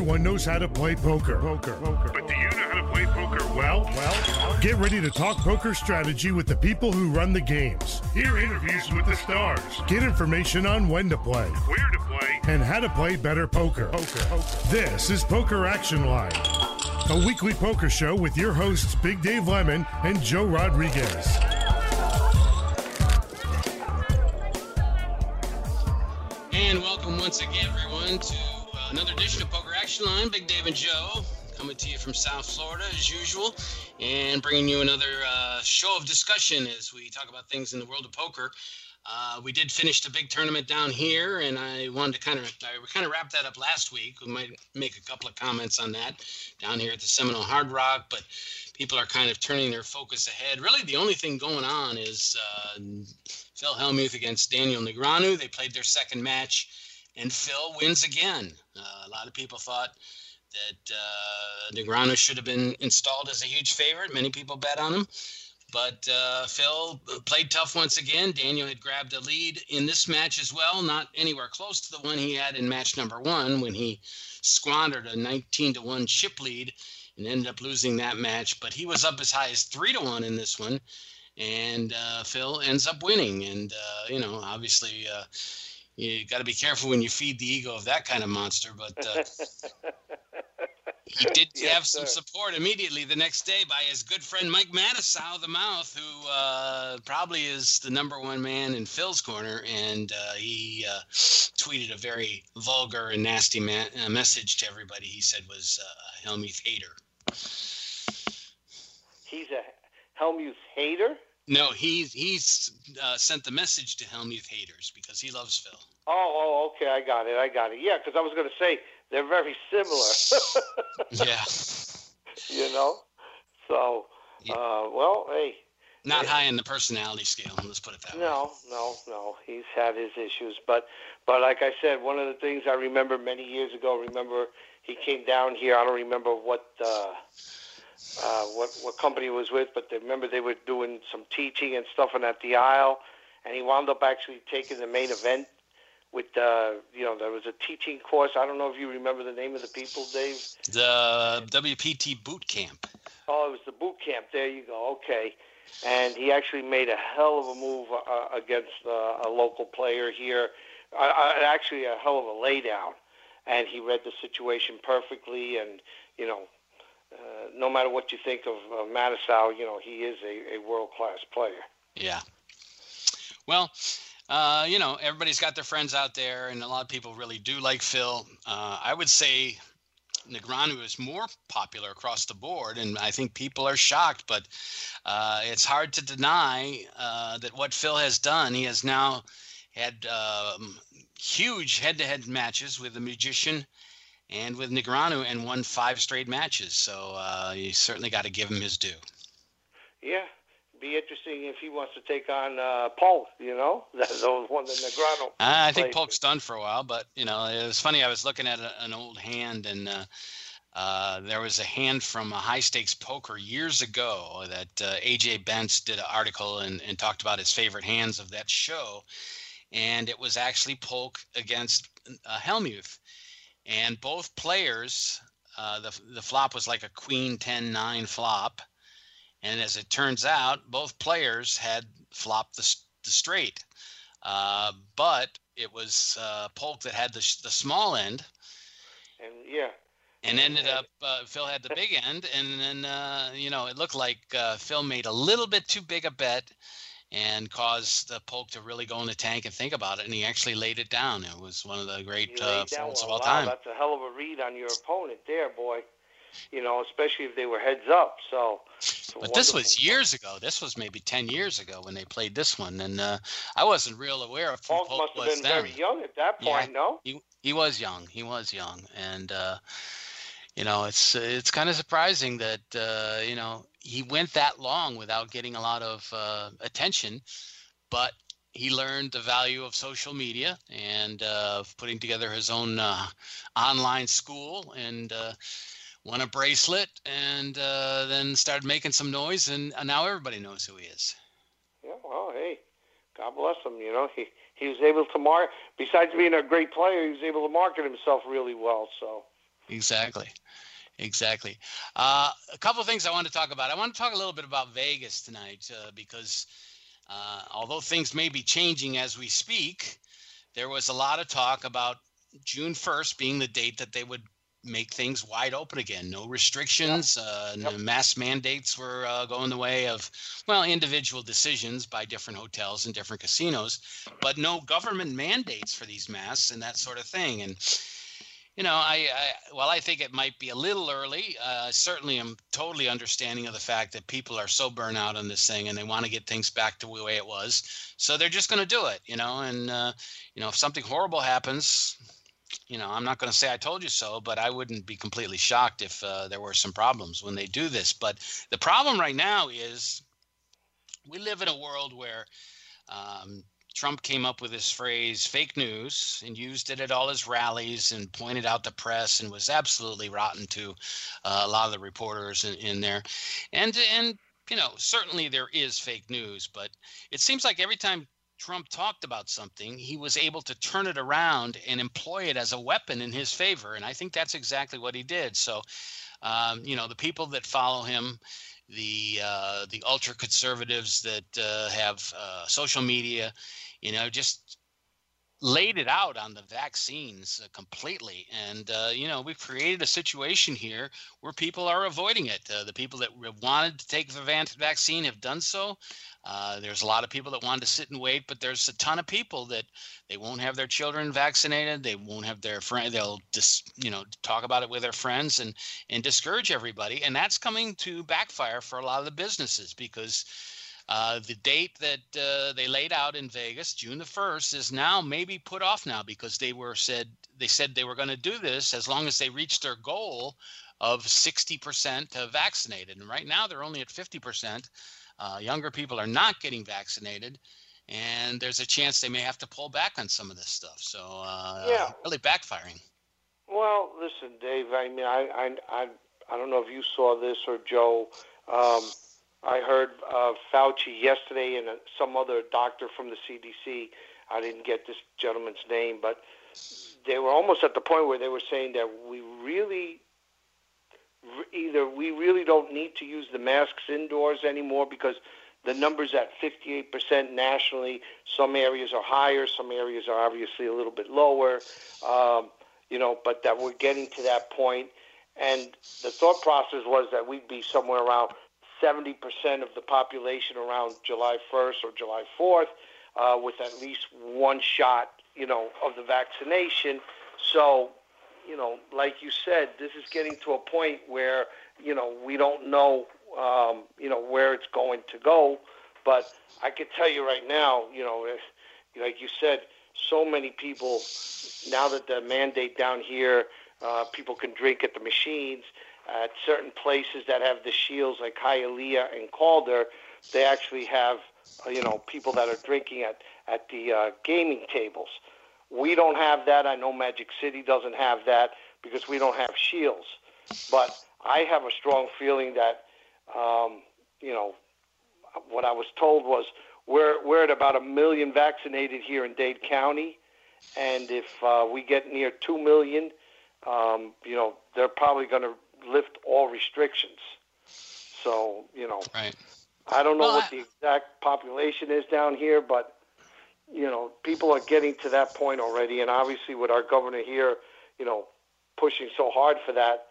Everyone knows how to play poker. Poker. Poker. But do you know how to play poker well? Well, get ready to talk poker strategy with the people who run the games. Hear interviews with the stars. Get information on when to play, where to play, and how to play better poker. Poker. poker. This is Poker Action Line, a weekly poker show with your hosts Big Dave Lemon and Joe Rodriguez. And welcome once again, everyone, to uh, another edition of Poker Line. Big Dave and Joe coming to you from South Florida as usual, and bringing you another uh, show of discussion as we talk about things in the world of poker. Uh, we did finish the big tournament down here, and I wanted to kind of I kind of wrap that up last week. We might make a couple of comments on that down here at the Seminole Hard Rock, but people are kind of turning their focus ahead. Really, the only thing going on is uh, Phil Hellmuth against Daniel Negreanu. They played their second match, and Phil wins again. Uh, a lot of people thought that uh, Negreanu should have been installed as a huge favorite. Many people bet on him. But uh, Phil played tough once again. Daniel had grabbed a lead in this match as well, not anywhere close to the one he had in match number one when he squandered a 19 to 1 chip lead and ended up losing that match. But he was up as high as 3 to 1 in this one. And uh, Phil ends up winning. And, uh, you know, obviously, uh, you got to be careful when you feed the ego of that kind of monster. But uh, he did Yes, have some sir. support immediately the next day by his good friend Mike Matusow, the mouth, who uh, probably is the number one man in Phil's corner. And uh, he uh, tweeted a very vulgar and nasty ma- uh, message to everybody. He said was uh, a Hellmuth hater. He's a Hellmuth hater. No, he's he's uh, sent the message to Hellmuth haters because he loves Phil. Oh, oh, okay, I got it, I got it. Yeah, because I was going to say they're very similar. Yeah, you know. So, Yeah. uh, well, hey, not high in the personality scale. Let's put it that way. no, no, no. He's had his issues, but, but like I said, one of the things I remember many years ago. Remember, he came down here. I don't remember what. Uh, uh, what what company he was with, but they, remember they were doing some teaching and stuff in at the Isle, and he wound up actually taking the main event with uh, you know there was a teaching course. I don't know if you remember the name of the people, Dave. The WPT boot camp. Oh, it was the boot camp. There you go. Okay, and he actually made a hell of a move uh, against uh, a local player here. Uh, uh, actually, a hell of a laydown, and he read the situation perfectly. And you know, uh, no matter what you think of Matusow, you know he is a, a world class player. Yeah. Well, uh, you know, everybody's got their friends out there, and a lot of people really do like Phil. Uh, I would say Negreanu is more popular across the board, and I think people are shocked, but uh, it's hard to deny uh, that what Phil has done, he has now had um, huge head to head matches with the Magician and with Negreanu and won five straight matches. So uh, you certainly got to give him his due. Yeah, be interesting if he wants to take on uh, Paul. You know, that's the one that Negreanu. I think Polk's done for a while, but you know, it was funny. I was looking at a, an old hand, and uh, uh, there was a hand from a high stakes poker years ago that uh, AJ Bentz did an article and, and talked about his favorite hands of that show, and it was actually Polk against uh, Hellmuth, and both players. Uh, the the flop was like a queen 10-9 flop, and as it turns out, both players had flopped the, the straight. Uh, but it was uh, Polk that had the, the small end And yeah, and ended up, uh, Phil had the big end. And then, uh, you know, it looked like uh, Phil made a little bit too big a bet and caused the Polk to really go in the tank and think about it. And he actually laid it down. It was one of the great uh, of all wow, time. That's a hell of a read on your opponent there, boy. You know, especially if they were heads up. So, But this was years ago. This was maybe 10 years ago when they played this one. And uh, I wasn't real aware of who Paul Polk must have been then. very young at that Yeah. point, no? he he was young. He was young, and uh, you know, it's it's kind of surprising that uh, you know he went that long without getting a lot of uh, attention, but he learned the value of social media and uh, of putting together his own uh, online school and uh, won a bracelet and uh, then started making some noise and uh, now everybody knows who he is. Yeah, well, hey, God bless him. You know, he he was able to mark. Besides being a great player, he was able to market himself really well. So, exactly. Exactly. Uh, a couple of things I want to talk about. I want to talk a little bit about Vegas tonight uh, because uh, although things may be changing as we speak, there was a lot of talk about June 1st being the date that they would make things wide open again. No restrictions. Uh, yep. Mass mandates were uh, going the way of, well, individual decisions by different hotels and different casinos, but no government mandates for these masks and that sort of thing. And you know, I, I well, I think it might be a little early. Uh, certainly, I'm totally understanding of the fact that people are so burnt out on this thing and they want to get things back to the way it was. So they're just going to do it, you know. And uh, you know, if something horrible happens, you know, I'm not going to say I told you so, but I wouldn't be completely shocked if uh, there were some problems when they do this. But the problem right now is we live in a world where um, Trump came up with this phrase fake news and used it at all his rallies and pointed out the press and was absolutely rotten to uh, a lot of the reporters in, in there. And, and, you know, certainly there is fake news, but it seems like every time Trump talked about something, he was able to turn it around and employ it as a weapon in his favor. And I think that's exactly what he did. So, um, you know, the people that follow him, the uh, the ultra conservatives that uh, have uh, social media, you know, just laid it out on the vaccines uh, completely. And, uh, you know, we've created a situation here where people are avoiding it. Uh, the people that wanted to take the vaccine have done so. Uh, there's a lot of people that wanted to sit and wait, but there's a ton of people that they won't have their children vaccinated. They won't have their friend. They'll just, you know, talk about it with their friends and and discourage everybody. And that's coming to backfire for a lot of the businesses because uh, the date that uh, they laid out in Vegas, June the first, is now maybe put off now because they were said they said they were going to do this as long as they reached their goal of 60% vaccinated. And right now they're only at 50%. Uh, younger people are not getting vaccinated, and there's a chance they may have to pull back on some of this stuff. So uh, yeah. really backfiring. Well, listen, Dave. I mean, I I I, I don't know if you saw this or Joe. Um, I heard uh, Fauci yesterday and uh, some other doctor from the CDC. I didn't get this gentleman's name, but they were almost at the point where they were saying that we really either we really don't need to use the masks indoors anymore because the numbers at 58% nationally. Some areas are higher, some areas are obviously a little bit lower. Um, you know, but that we're getting to that point. And the thought process was that we'd be somewhere around 70% of the population around July 1st or July 4th uh, with at least one shot, you know, of the vaccination. So, you know, like you said, this is getting to a point where, you know, we don't know, um, you know, where it's going to go. But I can tell you right now, you know, if, like you said, so many people, now that the mandate down here, uh, people can drink at the machines at certain places that have the shields like Hialeah and Calder, they actually have uh, you know people that are drinking at at the uh, gaming tables. We don't have that. I know Magic City doesn't have that because we don't have shields. But I have a strong feeling that um, you know what I was told was we're we're at about a million vaccinated here in Dade County, and if uh, we get near two million, um, you know they're probably going to lift all restrictions. So, you know, right. I don't know well, what I... the exact population is down here, but you know, people are getting to that point already, and obviously with our governor here, you know, pushing so hard for that,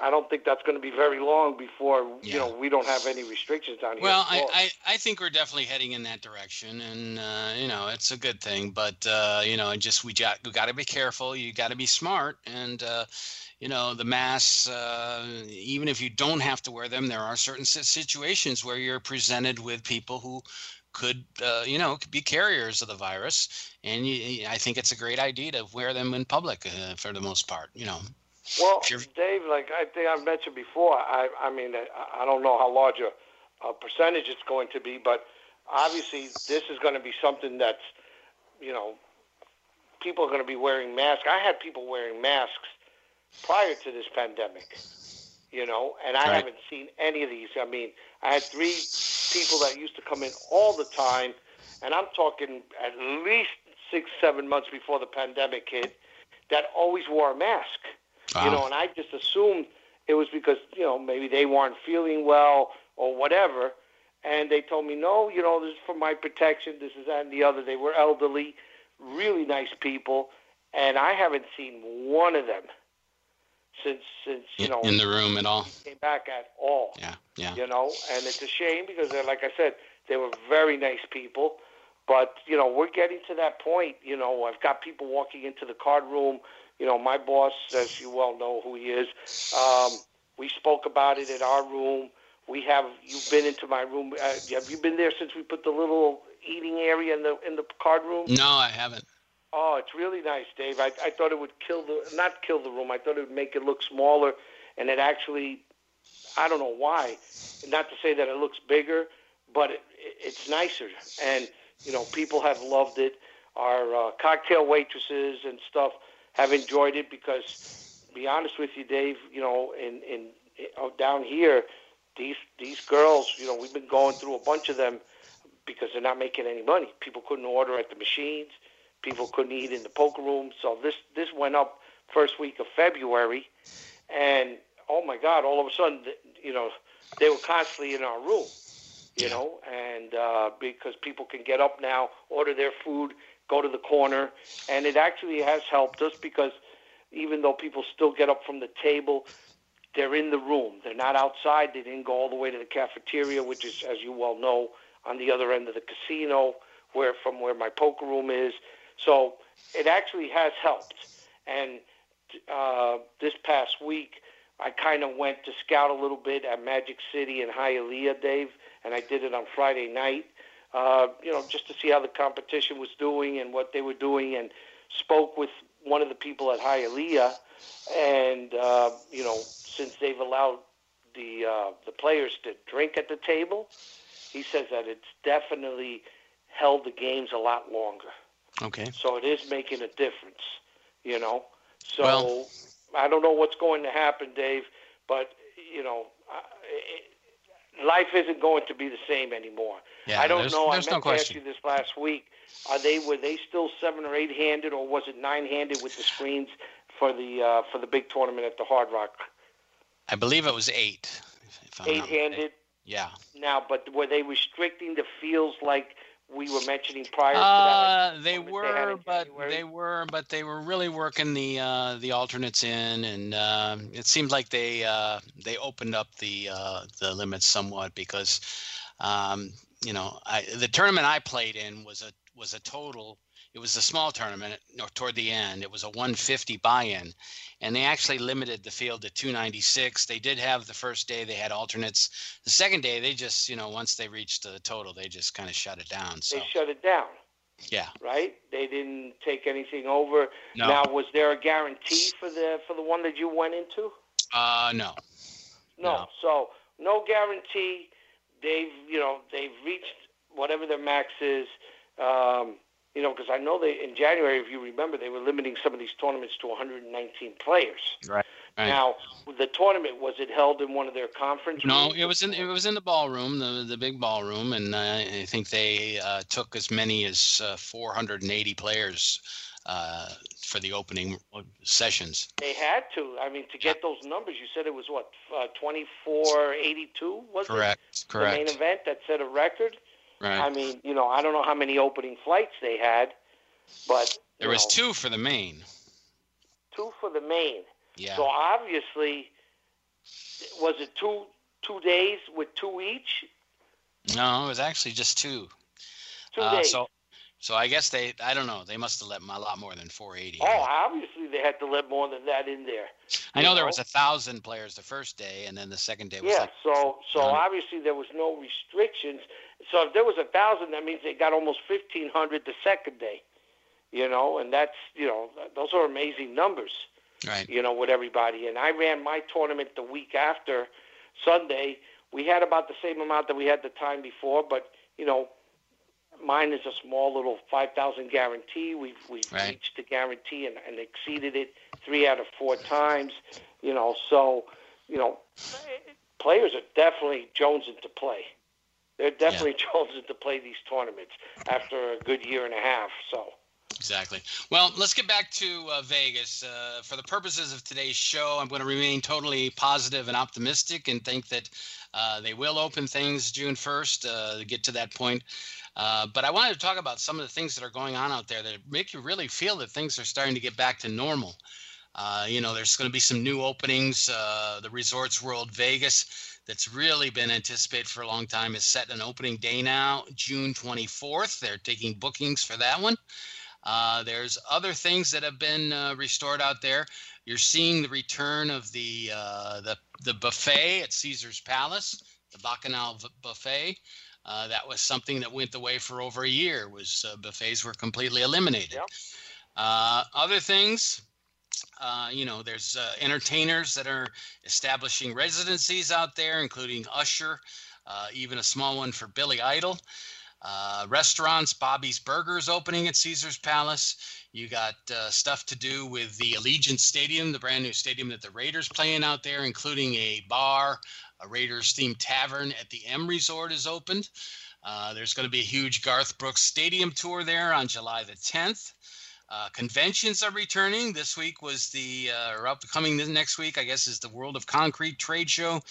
I don't think that's going to be very long before yeah. you know we don't have any restrictions down here. Well, I, I, I think we're definitely heading in that direction, and uh, you know it's a good thing. But uh, you know, just we got we got to be careful. You got to be smart, and uh, you know the masks uh, even if you don't have to wear them there are certain situations where you're presented with people who could uh, you know could be carriers of the virus and you, i think it's a great idea to wear them in public uh, for the most part you know well dave like i think i've mentioned before i i mean i don't know how large a, a percentage it's going to be but obviously this is going to be something that's you know people are going to be wearing masks i had people wearing masks prior to this pandemic, you know, and I right. haven't seen any of these. I mean, I had three people that used to come in all the time, and I'm talking at least six, seven months before the pandemic hit, that always wore a mask. Wow. You ah. know, and I just assumed it was because you know maybe they weren't feeling well or whatever. And they told me, no, you know, this is for my protection. This is that and the other. They were elderly, really nice people, and I haven't seen one of them since since you know in the room at all came back at all. Yeah, yeah. You know, and it's a shame because they're like I said, they were very nice people. But you know, we're getting to that point. You know, I've got people walking into the card room. You know, my boss, as you well know who he is, um, we spoke about it at our room. We have you've been into my room. Uh, have you been there since we put the little eating area in the in the card room? No, I haven't. Oh, it's really nice, Dave. I, I thought it would kill the not kill the room. I thought it would make it look smaller, and it actually, I don't know why. Not to say that it looks bigger, but it, it's nicer, and you know people have loved it. Our uh, cocktail waitresses and stuff have enjoyed it because, be honest with you, Dave, you know, in in, in uh, down here, these these girls, you know, we've been going through a bunch of them because they're not making any money. People couldn't order at the machines People couldn't eat in the poker room. So this this went up first week of February, and oh my God! All of a sudden, you know, they were constantly in our room. You know, and uh, because people can get up now, order their food, go to the corner, and it actually has helped us because even though people still get up from the table, they're in the room. They're not outside. They didn't go all the way to the cafeteria, which is, as you well know, on the other end of the casino, where from where my poker room is. So it actually has helped. And uh, this past week, I kind of went to scout a little bit at Magic City and Hialeah, Dave, and I did it on Friday night. Uh, you know, just to see how the competition was doing and what they were doing, and spoke with one of the people at Hialeah, and uh, you know, since they've allowed the uh, the players to drink at the table, he says that it's definitely held the games a lot longer. Okay. So it is making a difference, you know. So well, I don't know what's going to happen, Dave, but you know, it, life isn't going to be the same anymore. Yeah, I don't there's, know. There's I meant no to ask you this last week. Are they were they still seven or eight handed, or was it nine handed with the screens for the uh, for the big tournament at the Hard Rock? I believe it was eight. Eight handed. Yeah. Now, but were they restricting the fields like we were mentioning prior to uh, that? They were, they but they were, but they were really working the uh, the alternates in, and uh, it seemed like they uh, they opened up the uh, the limits somewhat because, um, you know, I, the tournament I played in was a was a total it was a small tournament toward the end. It was a 150 buy-in, and they actually limited the field to 296. They did have the first day they had alternates. The second day they just you know once they reached the total they just kind of shut it down. So they shut it down. Yeah. Right. They didn't take anything over. No. Now was there a guarantee for the for the one that you went into? Uh no. No. No. So no guarantee. They've you know they've reached whatever their max is. Um, you know, because I know they in January, if you remember, they were limiting some of these tournaments to 119 players. Right. right. Now, the tournament was it held in one of their conference? No, rooms? it was in it was in the ballroom, the the big ballroom, and uh, I think they uh, took as many as uh, 480 players uh, for the opening sessions. They had to. I mean, to get those numbers, you said it was what uh, 2482 was correct, it? Correct. The main event that set a record. Right. I mean, you know, I don't know how many opening flights they had, but there was know, two for the main. Two for the main. Yeah. So obviously, was it two two days with two each? No, it was actually just two. Two uh, days. So, so I guess they, I don't know, they must have let a lot more than 480. Oh, obviously they had to let more than that in there. I know, know? there was a thousand players the first day, and then the second day was yeah. like. So so obviously there was no restrictions. So if there was a thousand, that means they got almost fifteen hundred the second day. You know, and that's you know those are amazing numbers. Right. you know, with everybody. And I ran my tournament the week after Sunday. We had about the same amount that we had the time before, but you know, mine is a small little five thousand guarantee. We've we've Right. reached the guarantee and, and exceeded it three out of four times. You know, so you know, players are definitely jonesing to play. They're definitely chosen to play these tournaments after a good year and a half. So Exactly. Well, let's get back to uh, Vegas. Uh, for the purposes of today's show, I'm going to remain totally positive and optimistic and think that uh, they will open things June 1st uh, to get to that point. Uh, but I wanted to talk about some of the things that are going on out there that make you really feel that things are starting to get back to normal. Uh, you know, there's going to be some new openings. the Resorts World Vegas, that's really been anticipated for a long time, is set an opening day now, June 24th. They're taking bookings for that one. Uh, there's other things that have been uh, restored out there. You're seeing the return of the uh, the the buffet at Caesar's Palace, the Bacchanal buffet. Uh, that was something that went away for over a year. Was uh, buffets were completely eliminated. Yep. Uh, other things, you know, there's entertainers that are establishing residencies out there, including Usher, even a small one for Billy Idol. Uh, restaurants, Bobby's Burgers opening at Caesar's Palace. You got uh, stuff to do with the Allegiant Stadium, the brand new stadium that the Raiders playing out there, including a bar, a Raiders themed tavern at the M Resort is opened. Uh, there's going to be a huge Garth Brooks Stadium tour there on July the 10th. Uh, conventions are returning. This week was the, uh, or upcoming next week, I guess, is the World of Concrete trade show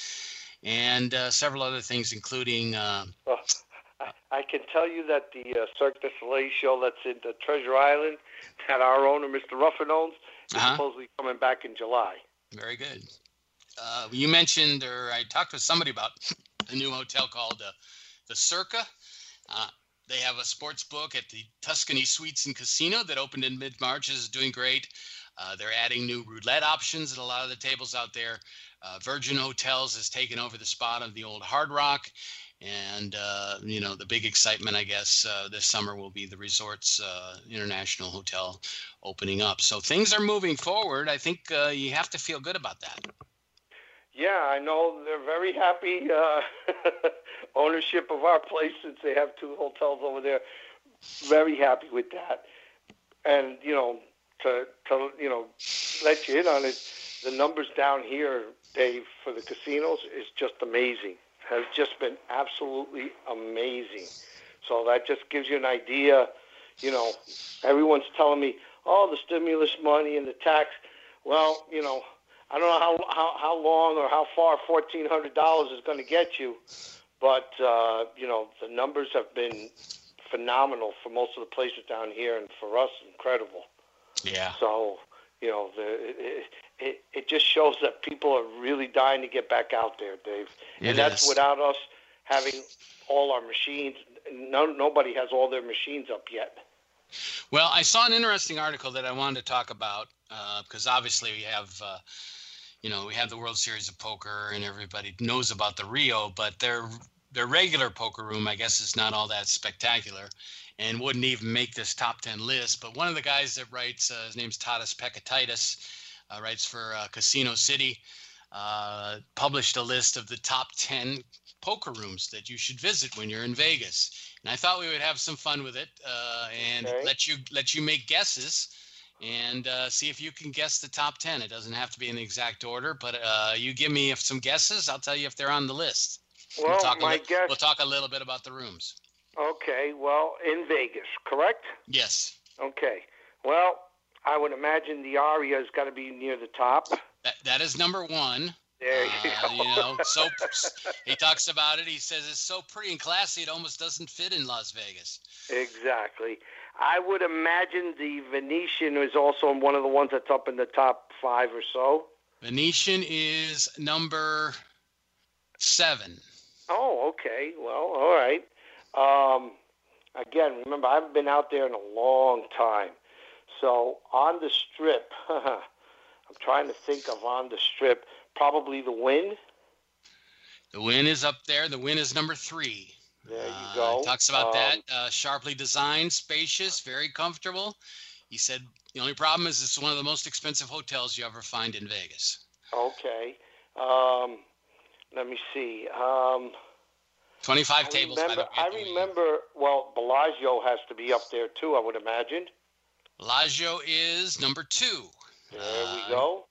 and uh, several other things, including. Uh, oh, I can tell you that the uh, Cirque du Soleil show that's in the Treasure Island that our owner, Mr. Ruffin, owns, is uh-huh. supposedly coming back in July. Very good. Uh, you mentioned, or I talked to somebody about a new hotel called uh, the Circa. They have a sports book at the Tuscany Suites and Casino that opened in mid March. is doing great. Uh, they're adding new roulette options at a lot of the tables out there. Uh, Virgin Hotels has taken over the spot of the old Hard Rock, and uh, you know the big excitement, I guess, uh, this summer will be the Resorts uh, International Hotel opening up. So things are moving forward. I think uh, you have to feel good about that. Yeah, I know they're very happy uh, ownership of our place since they have two hotels over there. Very happy with that, and you know to to you know let you in on it. The numbers down here, Dave, for the casinos is just amazing has just been absolutely amazing. So that just gives you an idea. You know, everyone's telling me, oh, the stimulus money and the tax. Well, you know, I don't know how how, how long or how far fourteen hundred dollars is going to get you, but uh, you know the numbers have been phenomenal for most of the places down here, and for us, incredible. Yeah. So you know, the, it, it, it just shows that people are really dying to get back out there, Dave. It and that's is. without us having all our machines. No, nobody has all their machines up yet. Well, I saw an interesting article that I wanted to talk about because uh, obviously we have, uh, you know, we have the World Series of Poker and everybody knows about the Rio, but their their regular poker room, I guess, is not all that spectacular and wouldn't even make this top 10 list. But one of the guys that writes, uh, his name's Tadas Peckaitis, uh, writes for uh, Casino City, uh, published a list of the top 10 poker rooms that you should visit when you're in Vegas. And I thought we would have some fun with it uh, and okay. let you let you make guesses and uh, see if you can guess the top 10. It doesn't have to be in the exact order, but you give me some guesses, I'll tell you if they're on the list. Well, we'll talk, my li- guess... we'll talk a little bit about the rooms. Okay, well, in Vegas, correct? Yes. Okay. Well, I would imagine the Aria's got to be near the top. That, that is number one. There you uh, go. you know, so he talks about it. He says it's so pretty and classy, it almost doesn't fit in Las Vegas. Exactly. I would imagine the Venetian is also one of the ones that's up in the top five or so. Venetian is number seven. Oh, okay. Well, all right. Um, again, remember, I haven't been out there in a long time. So on the strip, I'm trying to think of on the strip, probably the Wynn. The Wynn is up there. The Wynn is number three. There you uh, go. talks about um, that. Uh, sharply designed, spacious, very comfortable. He said the only problem is it's one of the most expensive hotels you ever find in Vegas. Okay. Um, let me see. Um, 25 I tables. Remember, I remember, well, Bellagio has to be up there too, I would imagine. Bellagio is number two. There uh, we go.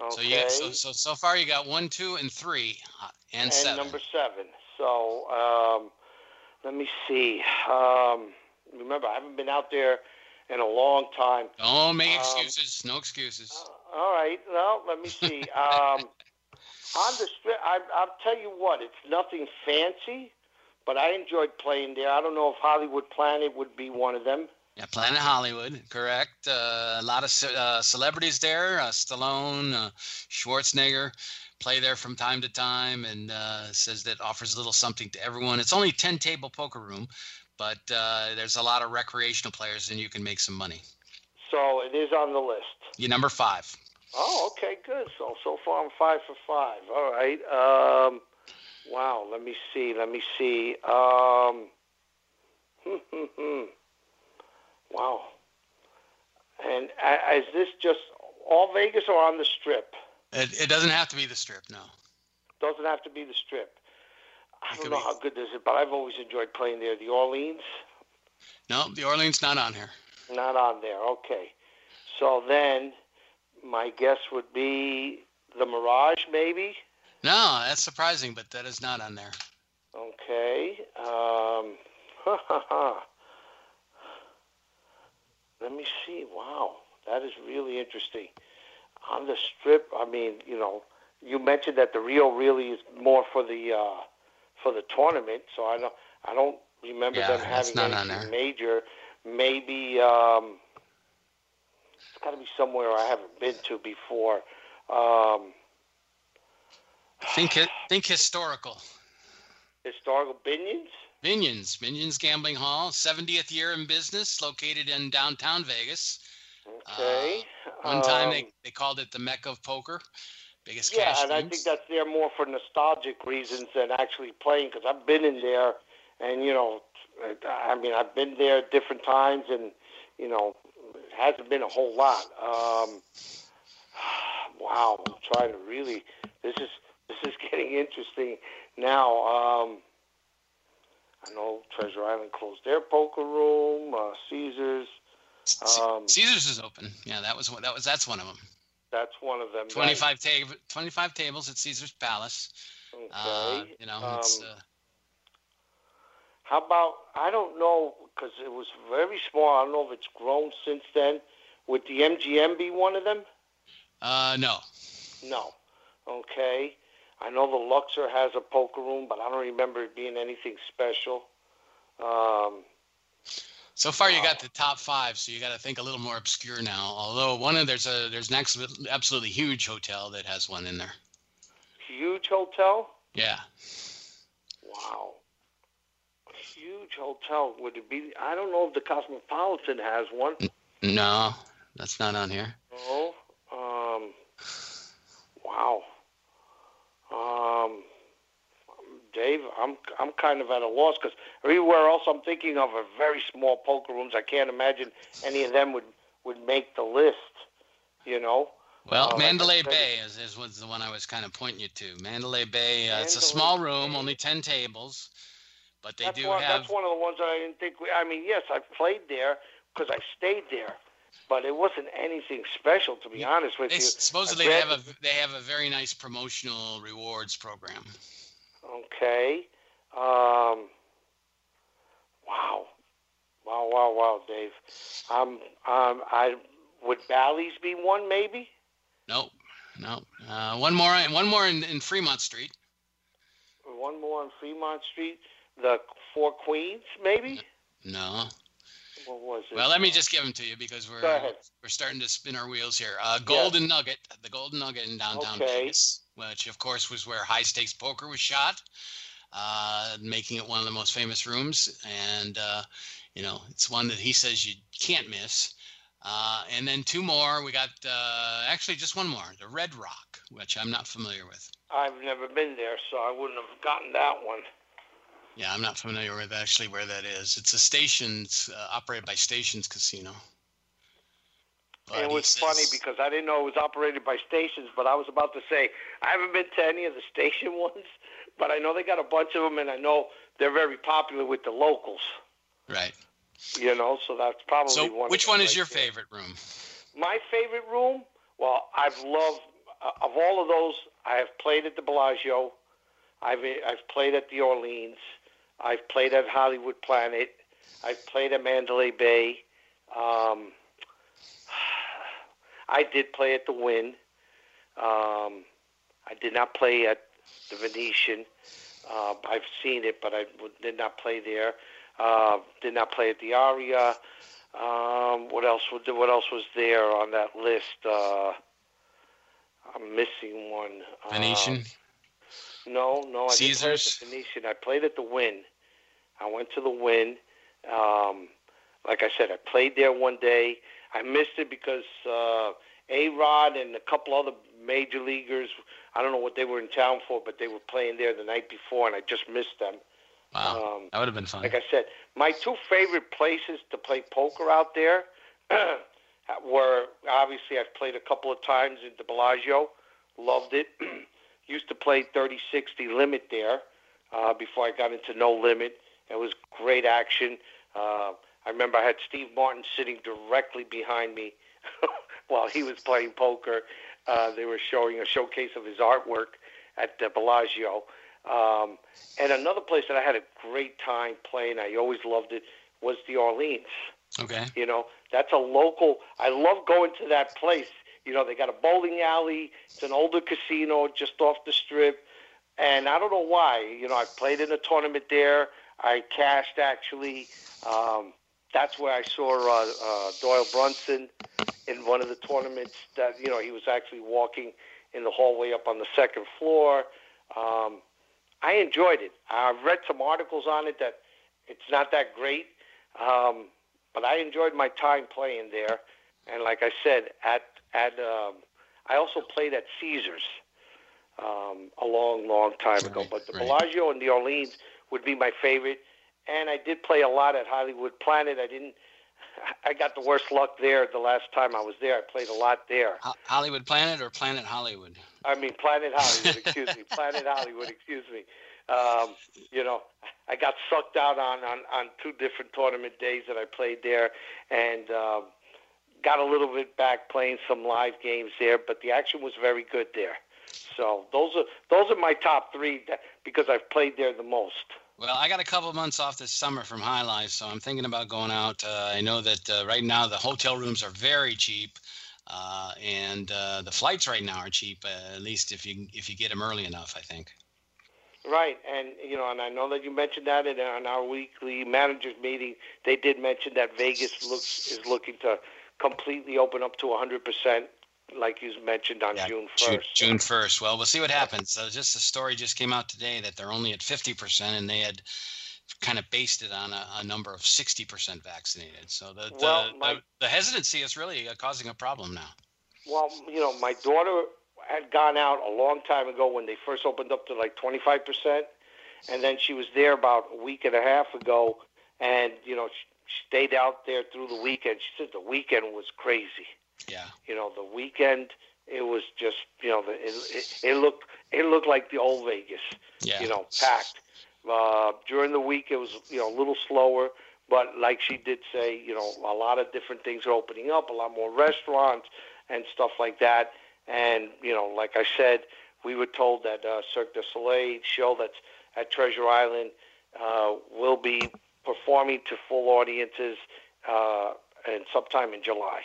Okay. So, you, so, so, so far you got one, two, and three, uh, and, and seven. number seven. So, um, let me see. Um, remember, I haven't been out there in a long time. Don't make um, excuses. No excuses. Uh, all right. Well, let me see. Um, on the strip, I, I'll tell you what. It's nothing fancy, but I enjoyed playing there. I don't know if Hollywood Planet would be one of them. Yeah, Planet Hollywood, correct. Uh, a lot of uh, celebrities there. Uh, Stallone, uh, Schwarzenegger play there from time to time, and uh, says that offers a little something to everyone. It's only ten table poker room, but uh, there's a lot of recreational players, and you can make some money. So it is on the list. You're number five. Oh, okay, good. So so far I'm five for five. All right. Um, wow. Let me see. Let me see. Um, wow. And uh, is this just all Vegas or on the Strip? It, it doesn't have to be the Strip. No. Doesn't have to be the Strip. I don't know be. how good this is, but I've always enjoyed playing there. The Orleans. No, the Orleans not on here. Not on there. Okay. So then my guess would be the Mirage, maybe. No, that's surprising, but that is not on there. Okay. Um, let me see. Wow, that is really interesting. On the strip, I mean, you know, you mentioned that the Rio really is more for the uh, for the tournament, so I don't I don't remember yeah, them having anything major. Maybe um, it's got to be somewhere I haven't been to before. Um, think think historical. Historical Binion's. Binion's, Binion's Gambling Hall, 70th year in business, located in downtown Vegas. Okay. Uh, one time um, they, they called it the Mecca of Poker. Biggest yeah, and I think that's there more for nostalgic reasons than actually playing because I've been in there, and you know, I mean, I've been there at different times, and you know, hasn't been a whole lot. Um, wow, I'm trying to really. This is this is getting interesting now. Um, I know Treasure Island closed their poker room. Uh, Caesars. Um, Caesars is open. Yeah, that was one. That was that's one of them. That's one of them. 25, ta- 25 tables at Caesar's Palace. Okay. Uh, you know, um, it's. Uh, how about I don't know because it was very small. I don't know if it's grown since then. Would the MGM be one of them? Uh, no. No. Okay. I know the Luxor has a poker room, but I don't remember it being anything special. Um, so far, you got the top five, so you got to think a little more obscure now. Although one of there's a there's an absolutely huge hotel that has one in there. Huge hotel. Yeah. Wow huge hotel. Would it be? I don't know if the Cosmopolitan has one. No, that's not on here. No. Um. Wow. Um. Dave, I'm I'm kind of at a loss because everywhere else I'm thinking of are very small poker rooms. I can't imagine any of them would would make the list. You know. Well, uh, Mandalay Bay is, is was the one I was kind of pointing you to. Mandalay Bay. Uh, Mandalay it's a small room, Bay. only ten tables. But they that's do one, have. That's one of the ones that I didn't think. We, I mean, yes, I played there because I stayed there, but it wasn't anything special to be honest with they, you. Supposedly, they have a they have a very nice promotional rewards program. Okay. Um, wow. Wow, wow, wow, Dave. Um, um, I would Bally's be one maybe? Nope, nope. Uh, one more, one more in, in Fremont Street. One more on Fremont Street the Four Queens, maybe? No. What was it? Well, let me just give them to you because we're we're starting to spin our wheels here. Uh, Golden. Nugget, the Golden Nugget in downtown okay. Vegas, which of course was where high stakes poker was shot, uh, making it one of the most famous rooms. And uh, you know, it's one that he says you can't miss. Uh, and then two more. We got uh, actually just one more, the Red Rock, which I'm not familiar with. I've never been there, so I wouldn't have gotten that one. Yeah, I'm not familiar with actually where that is. It's a stations uh, operated by Stations Casino. But it was says, funny because I didn't know it was operated by stations, but I was about to say I haven't been to any of the station ones, but I know they got a bunch of them, and I know they're very popular with the locals. Right. You know, so that's probably so one. which one is your there. favorite room? My favorite room. Well, I've loved uh, of all of those. I have played at the Bellagio. I've I've played at the Orleans. I've played at Hollywood Planet. I've played at Mandalay Bay. Um, I did play at the Wynn. Um, I did not play at the Venetian. Uh, I've seen it, but I did not play there. Uh, did not play at the Aria. Um, what else? What else was there on that list? Uh, I'm missing one. Venetian. Uh, no, no, I Caesars. didn't play at the Venetian. I played at the Wynn. I went to the Wynn. Um, like I said, I played there one day. I missed it because uh, A Rod and a couple other major leaguers. I don't know what they were in town for, but they were playing there the night before, and I just missed them. Wow, um, that would have been fun. Like I said, my two favorite places to play poker out there were obviously I've played a couple of times in the Bellagio, loved it. Used to play 30-60 limit there uh, before I got into no limit. It was great action. Uh, I remember I had Steve Martin sitting directly behind me while he was playing poker. Uh, they were showing a showcase of his artwork at the Bellagio. Um, and another place that I had a great time playing, I always loved it, was the Orleans. Okay. You know, that's a local. I love going to that place. You know, they got a bowling alley. It's an older casino just off the strip. And I don't know why. You know, I played in a tournament there. I cashed actually. Um, that's where I saw uh, uh, Doyle Brunson in one of the tournaments. That you know, he was actually walking in the hallway up on the second floor. Um, I enjoyed it. I've read some articles on it that it's not that great, um, but I enjoyed my time playing there. And like I said, at at um, I also played at Caesars um, a long, long time ago. But the Bellagio and the Orleans would be my favorite. And I did play a lot at Hollywood Planet. I didn't. I got the worst luck there the last time I was there. I played a lot there. Hollywood Planet or Planet Hollywood? I mean Planet Hollywood. excuse me, Planet Hollywood. Excuse me. Um, you know, I got sucked out on, on on two different tournament days that I played there, and um, got a little bit back playing some live games there. But the action was very good there. So those are those are my top three that, because I've played there the most. Well, I got a couple months off this summer from Jai Alai, so I'm thinking about going out. Uh, I know that uh, right now the hotel rooms are very cheap, uh, and uh, the flights right now are cheap. Uh, at least if you if you get them early enough, I think. Right, and you know, and I know that you mentioned that in, in our weekly managers meeting. They did mention that Vegas looks is looking to completely open up to 100 percent like you mentioned on yeah, June first. June first. Well, we'll see what happens. So just the story just came out today that they're only at fifty percent, and they had kind of based it on a, a number of sixty percent vaccinated. So the the, well, my, the, the hesitancy is really uh, causing a problem now. Well, you know, my daughter had gone out a long time ago when they first opened up to like twenty five percent, and then she was there about a week and a half ago, and you know, she stayed out there through the weekend. She said the weekend was crazy. Yeah. You know, the weekend it was just you know the, it, it, it looked it looked like the old Vegas. Yeah. You know, packed. Uh, during the week it was you know a little slower, but like she did say, you know, a lot of different things are opening up, a lot more restaurants and stuff like that. And you know, like I said, we were told that uh, Cirque du Soleil show that's at Treasure Island uh, will be performing to full audiences uh, and sometime in July.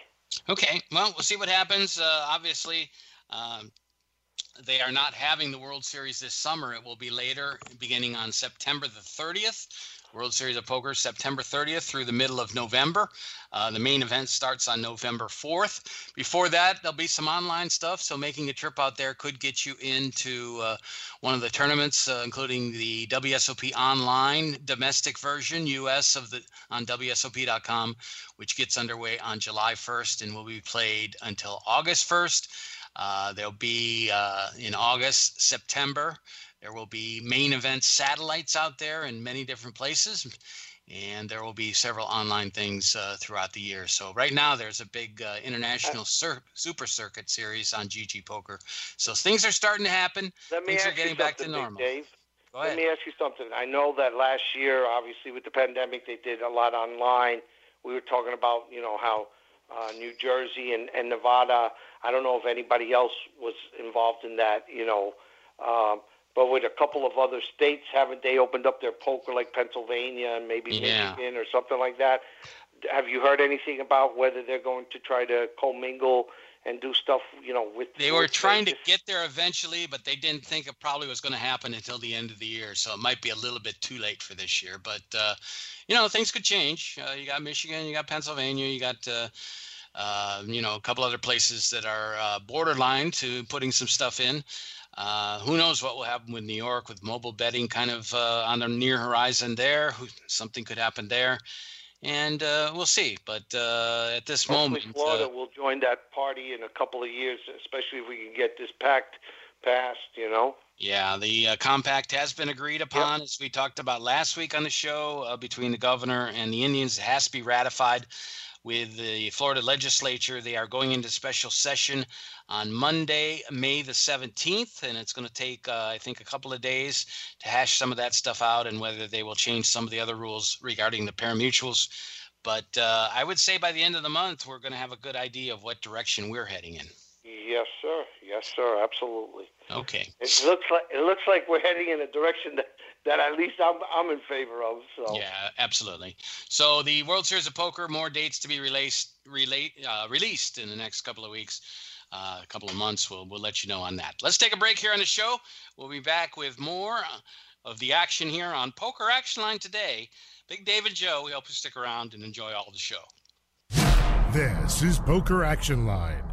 Okay, well, we'll see what happens. Uh, obviously, um, they are not having the World Series this summer. It will be later, beginning on September the 30th. World Series of Poker, September 30th through the middle of November. Uh, the main event starts on November 4th. Before that, there'll be some online stuff, so making a trip out there could get you into uh, one of the tournaments, uh, including the WSOP online domestic version, US of the on WSOP.com, which gets underway on July 1st and will be played until August 1st. Uh, there'll be uh, in August, September. There will be main event satellites out there in many different places, and there will be several online things uh, throughout the year. So right now, there's a big uh, international cir- super circuit series on GG Poker. So things are starting to happen. Let me things ask are getting you back to normal. Dave. Let me ask you something. I know that last year, obviously with the pandemic, they did a lot online. We were talking about, you know, how uh, New Jersey and, and Nevada. I don't know if anybody else was involved in that, you know. Um, but with a couple of other states, haven't they opened up their poker like Pennsylvania and maybe Yeah. Michigan or something like that? have you heard anything about whether they're going to try to commingle and do stuff, you know, with they were trying to get there eventually, but they didn't think it probably was going to happen until the end of the year. So it might be a little bit too late for this year. But uh, you know, things could change. Uh, you got Michigan, you got Pennsylvania, you got. Uh, uh, you know, a couple other places that are uh, borderline to putting some stuff in. Uh, who knows what will happen with New York with mobile betting kind of uh, on the near horizon there? Who, something could happen there, and uh, we'll see. But uh, at this Hopefully moment, Florida uh, will join that party in a couple of years, especially if we can get this pact passed. You know. yeah, the uh, compact has been agreed upon, as we talked about last week on the show, uh, between the governor and the Indians. It has to be ratified with the Florida legislature. They are going into special session on Monday, May the 17th, and it's going to take, uh, I think, a couple of days to hash some of that stuff out and whether they will change some of the other rules regarding the pari-mutuels. But uh, I would say by the end of the month, we're going to have a good idea of what direction we're heading in. Yes, sir. Yes, sir. Absolutely. Okay. It looks like it looks like we're heading in a direction that, that at least I'm I'm in favor of. So Yeah, absolutely. So the World Series of Poker, more dates to be released relate, uh, released in the next couple of weeks, uh, a couple of months. We'll we'll let you know on that. Let's take a break here on the show. We'll be back with more of the action here on Poker Action Line today. Big Dave and Joe, we hope you stick around and enjoy all the show. This is Poker Action Line.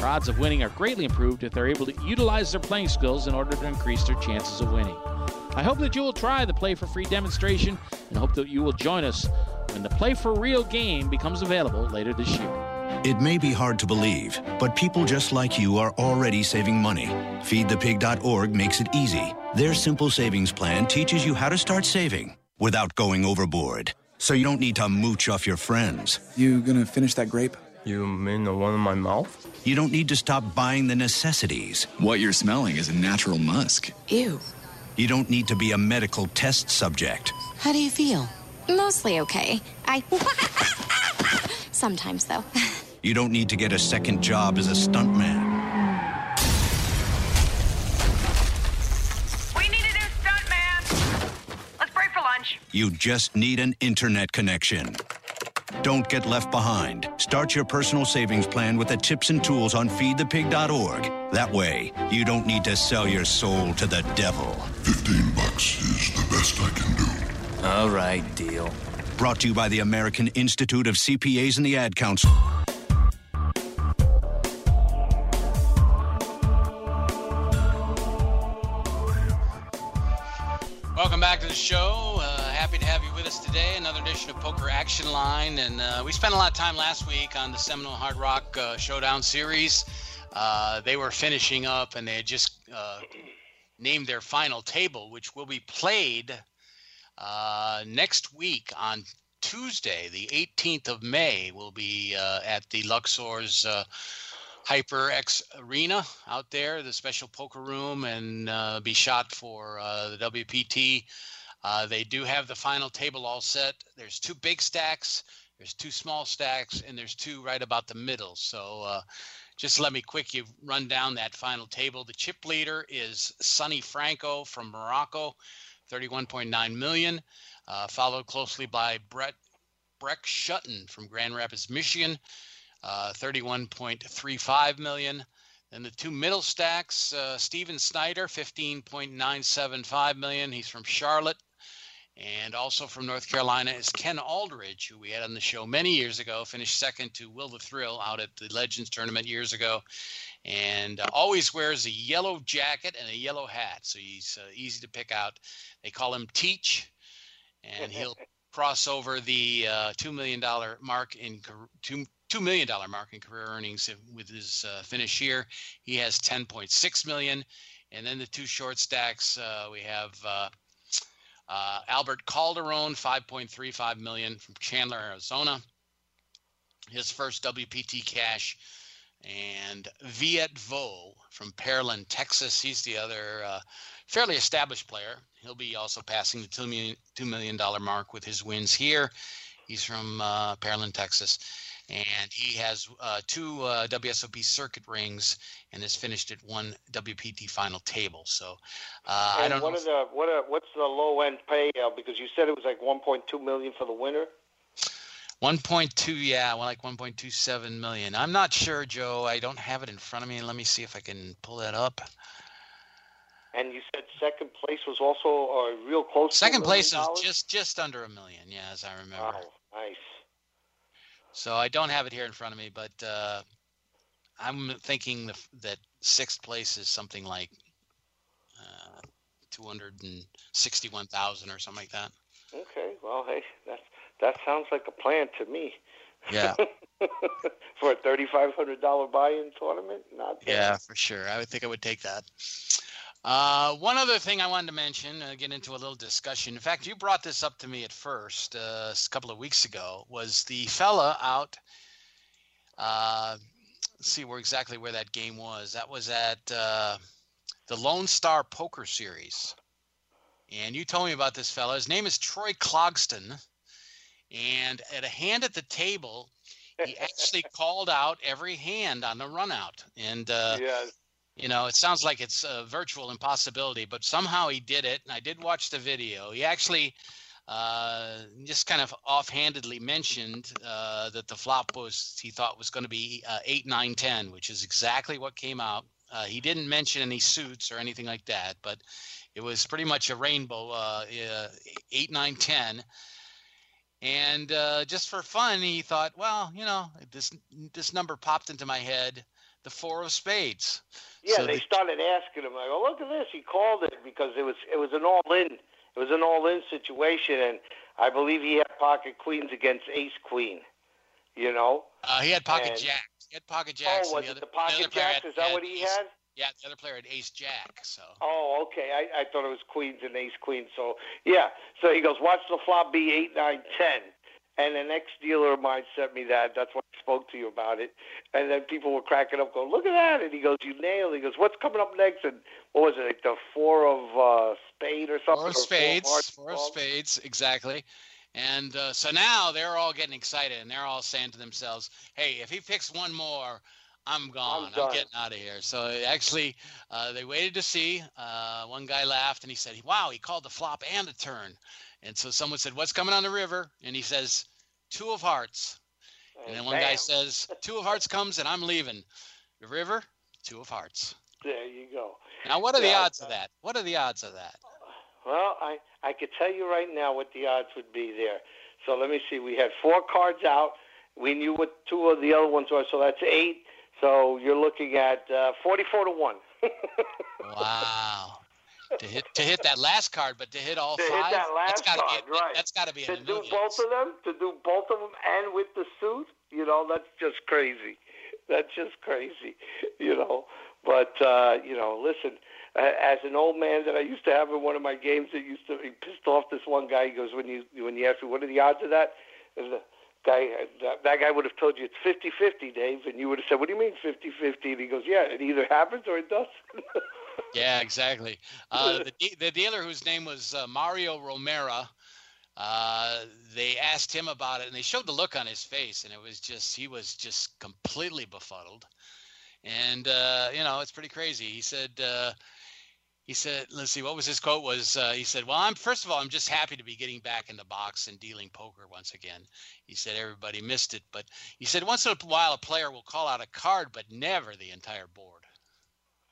their odds of winning are greatly improved if they're able to utilize their playing skills in order to increase their chances of winning. I hope that you will try the Play for Free demonstration and hope that you will join us when the Play for Real game becomes available later this year. It may be hard to believe, but people just like you are already saving money. FeedThePig.org makes it easy. Their simple savings plan teaches you how to start saving without going overboard. So you don't need to mooch off your friends. You gonna finish that grape? You mean the one in my mouth? You don't need to stop buying the necessities. What you're smelling is a natural musk. Ew. You don't need to be a medical test subject. How do you feel? Mostly okay. I. Sometimes, though. You don't need to get a second job as a stuntman. We need a new stunt man. Let's break for lunch. You just need an internet connection. Don't get left behind. Start your personal savings plan with the tips and tools on feedthepig.org. That way, you don't need to sell your soul to the devil. 15 bucks is the best I can do. All right, deal. Brought to you by the American Institute of CPAs and the Ad Council. Welcome back to the show. Uh, us today. Another edition of Poker Action Line, and uh, we spent a lot of time last week on the Seminole Hard Rock uh, Showdown series. Uh, they were finishing up, and they had just uh, named their final table, which will be played uh, next week on Tuesday, the 18th of May. Will be at the Luxor's HyperX Arena out there, the special poker room, and uh, be shot for uh, the WPT. Uh, they do have the final table all set. There's two big stacks, there's two small stacks, and there's two right about the middle. So uh, just let me quick you run down that final table. The chip leader is Sonny Franco from Morocco, 31.9 million, uh, followed closely by Brett Brek Schutten from Grand Rapids, Michigan, uh, 31.35 million. Then the two middle stacks, uh, Steven Snyder, 15.975 million. He's from Charlotte. And also from North Carolina is Ken Aldridge, who we had on the show many years ago, finished second to Will the Thrill out at the Legends tournament years ago, and uh, always wears a yellow jacket and a yellow hat. So he's uh, easy to pick out. They call him Teach, and he'll cross over the uh, $2 million mark in two, $2 million mark in career earnings with his uh, finish here. He has 10.6 million. And then the two short stacks, uh, we have uh, Albert Calderon, 5.35 million from Chandler, Arizona. His first WPT cash. And Viet Vo from Pearland, Texas. He's the other uh, fairly established player. He'll be also passing the $2 million, $2 million mark with his wins here. He's from uh, Pearland, Texas and he has uh, two uh, WSOP circuit rings and has finished at one WPT final table. So uh, I don't what know. The, what are, what's the low end payout? Because you said it was like 1.2 million for the winner. 1.2, yeah, well, like 1.27 million. I'm not sure, Joe. I don't have it in front of me. Let me see if I can pull that up. And you said second place was also a real close. Second place is just just under a million. Yeah, as I remember. Wow, nice. So I don't have it here in front of me, but uh, I'm thinking the, that sixth place is something like uh, 261,000 or something like that. Okay, well, hey, that that sounds like a plan to me. Yeah. for a $3,500 buy-in tournament, not bad. Yeah, for sure. I would think I would take that. Uh, one other thing I wanted to mention, uh, get into a little discussion. In fact, you brought this up to me at first uh, a couple of weeks ago. Was the fella out? Uh, let's see where exactly where that game was. That was at uh, the Lone Star Poker Series, and you told me about this fella. His name is Troy Clogston, and at a hand at the table, he actually called out every hand on the run out, and uh, yes you know, it sounds like it's a virtual impossibility, but somehow he did it. And I did watch the video. He actually uh, just kind of offhandedly mentioned uh, that the flop was he thought was going to be uh, 8, 9, 10, which is exactly what came out. Uh, he didn't mention any suits or anything like that, but it was pretty much a rainbow uh, 8, 9, 10. And uh, just for fun, he thought, well, you know, this this number popped into my head the four of spades. Yeah, so they the, started asking him. I go, look at this. He called it because it was it was an all in it was an all in situation, and I believe he had pocket queens against ace queen. You know. Uh, he had pocket and, jacks. He had pocket jacks. Oh, was the it other, the pocket the jacks? Had, Is that what he ace, had? Yeah, the other player had ace jack. So. Oh, okay. I, I thought it was queens and ace queen. So yeah. So he goes, watch the flop be eight, nine, ten. And an ex dealer of mine sent me that. That's why I spoke to you about it. And then people were cracking up, going, "Look at that!" And he goes, "You nailed." it. He goes, "What's coming up next?" And what was it? Like the four of uh, spade or something? Four of spades. Four of, four of spades. Exactly. And uh, so now they're all getting excited, and they're all saying to themselves, "Hey, if he picks one more." I'm gone. I'm, I'm getting out of here. So actually, uh, they waited to see. Uh, one guy laughed and he said, "Wow, he called the flop and the turn." And so someone said, "What's coming on the river?" And he says, two of hearts. And then one guy says, two of hearts comes and I'm leaving. The river, two of hearts. There you go. Now, what are the odds of that? What are the odds of that? Well, I I could tell you right now what the odds would be there. So let me see. We had four cards out. We knew what two of the other ones were, so that's eight. So you're looking at uh, 44 to one. wow. To hit to hit that last card, but to hit all To hit five, that last that's gotta card, be right. that's got to be to do both of them, to do both of them, and with the suit, you know, that's just crazy. That's just crazy, you know. But uh, you know, listen, uh, as an old man that I used to have in one of my games, that used to he pissed off this one guy. He goes, when you when you ask me what are the odds of that, and the, guy that, that guy would have told you it's 50-50, Dave, and you would have said, "What do you mean 50-50?" And he goes, "Yeah, it either happens or it doesn't." yeah, exactly. Uh, the the dealer whose name was uh, Mario Romero, Uh, they asked him about it, and they showed the look on his face, and it was just he was just completely befuddled. And uh, you know, it's pretty crazy. He said uh, he said, let's see, what was his quote was, uh, he said, well, I'm, first of all, I'm just happy to be getting back in the box and dealing poker once again. He said, everybody missed it, but he said, once in a while, a player will call out a card, but never the entire board.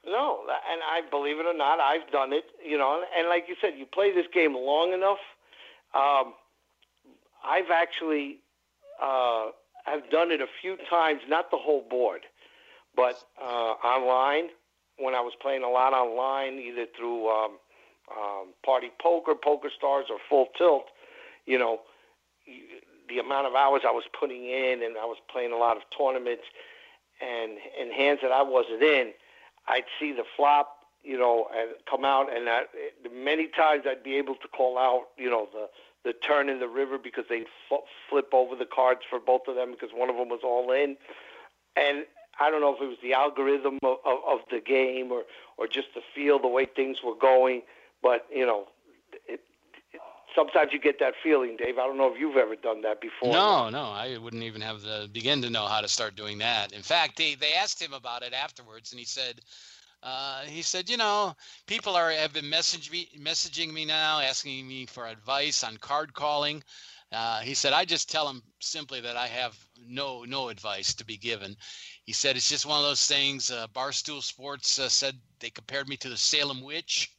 No, and I believe it or not, I've done it, you know, and like you said, you play this game long enough. Um, I've actually, uh, I've done it a few times, not the whole board, but uh, online when I was playing a lot online, either through um, um, Party Poker, Poker Stars, or Full Tilt, you know, the amount of hours I was putting in, and I was playing a lot of tournaments, and in hands that I wasn't in, I'd see the flop, you know, and come out, and I, many times I'd be able to call out, you know, the the turn in the river because they'd f- flip over the cards for both of them because one of them was all in, and I don't know if it was the algorithm of, of, of the game or or just the feel, the way things were going. But you know, it, it, sometimes you get that feeling, Dave. I don't know if you've ever done that before. No, no, I wouldn't even have the begin to know how to start doing that. In fact, they they asked him about it afterwards, and he said. Uh, he said, you know, people are have been message me, messaging me now, asking me for advice on card calling. Uh, he said, I just tell them simply that I have no no advice to be given. He said it's just one of those things. Uh, Barstool Sports uh, said they compared me to the Salem witch.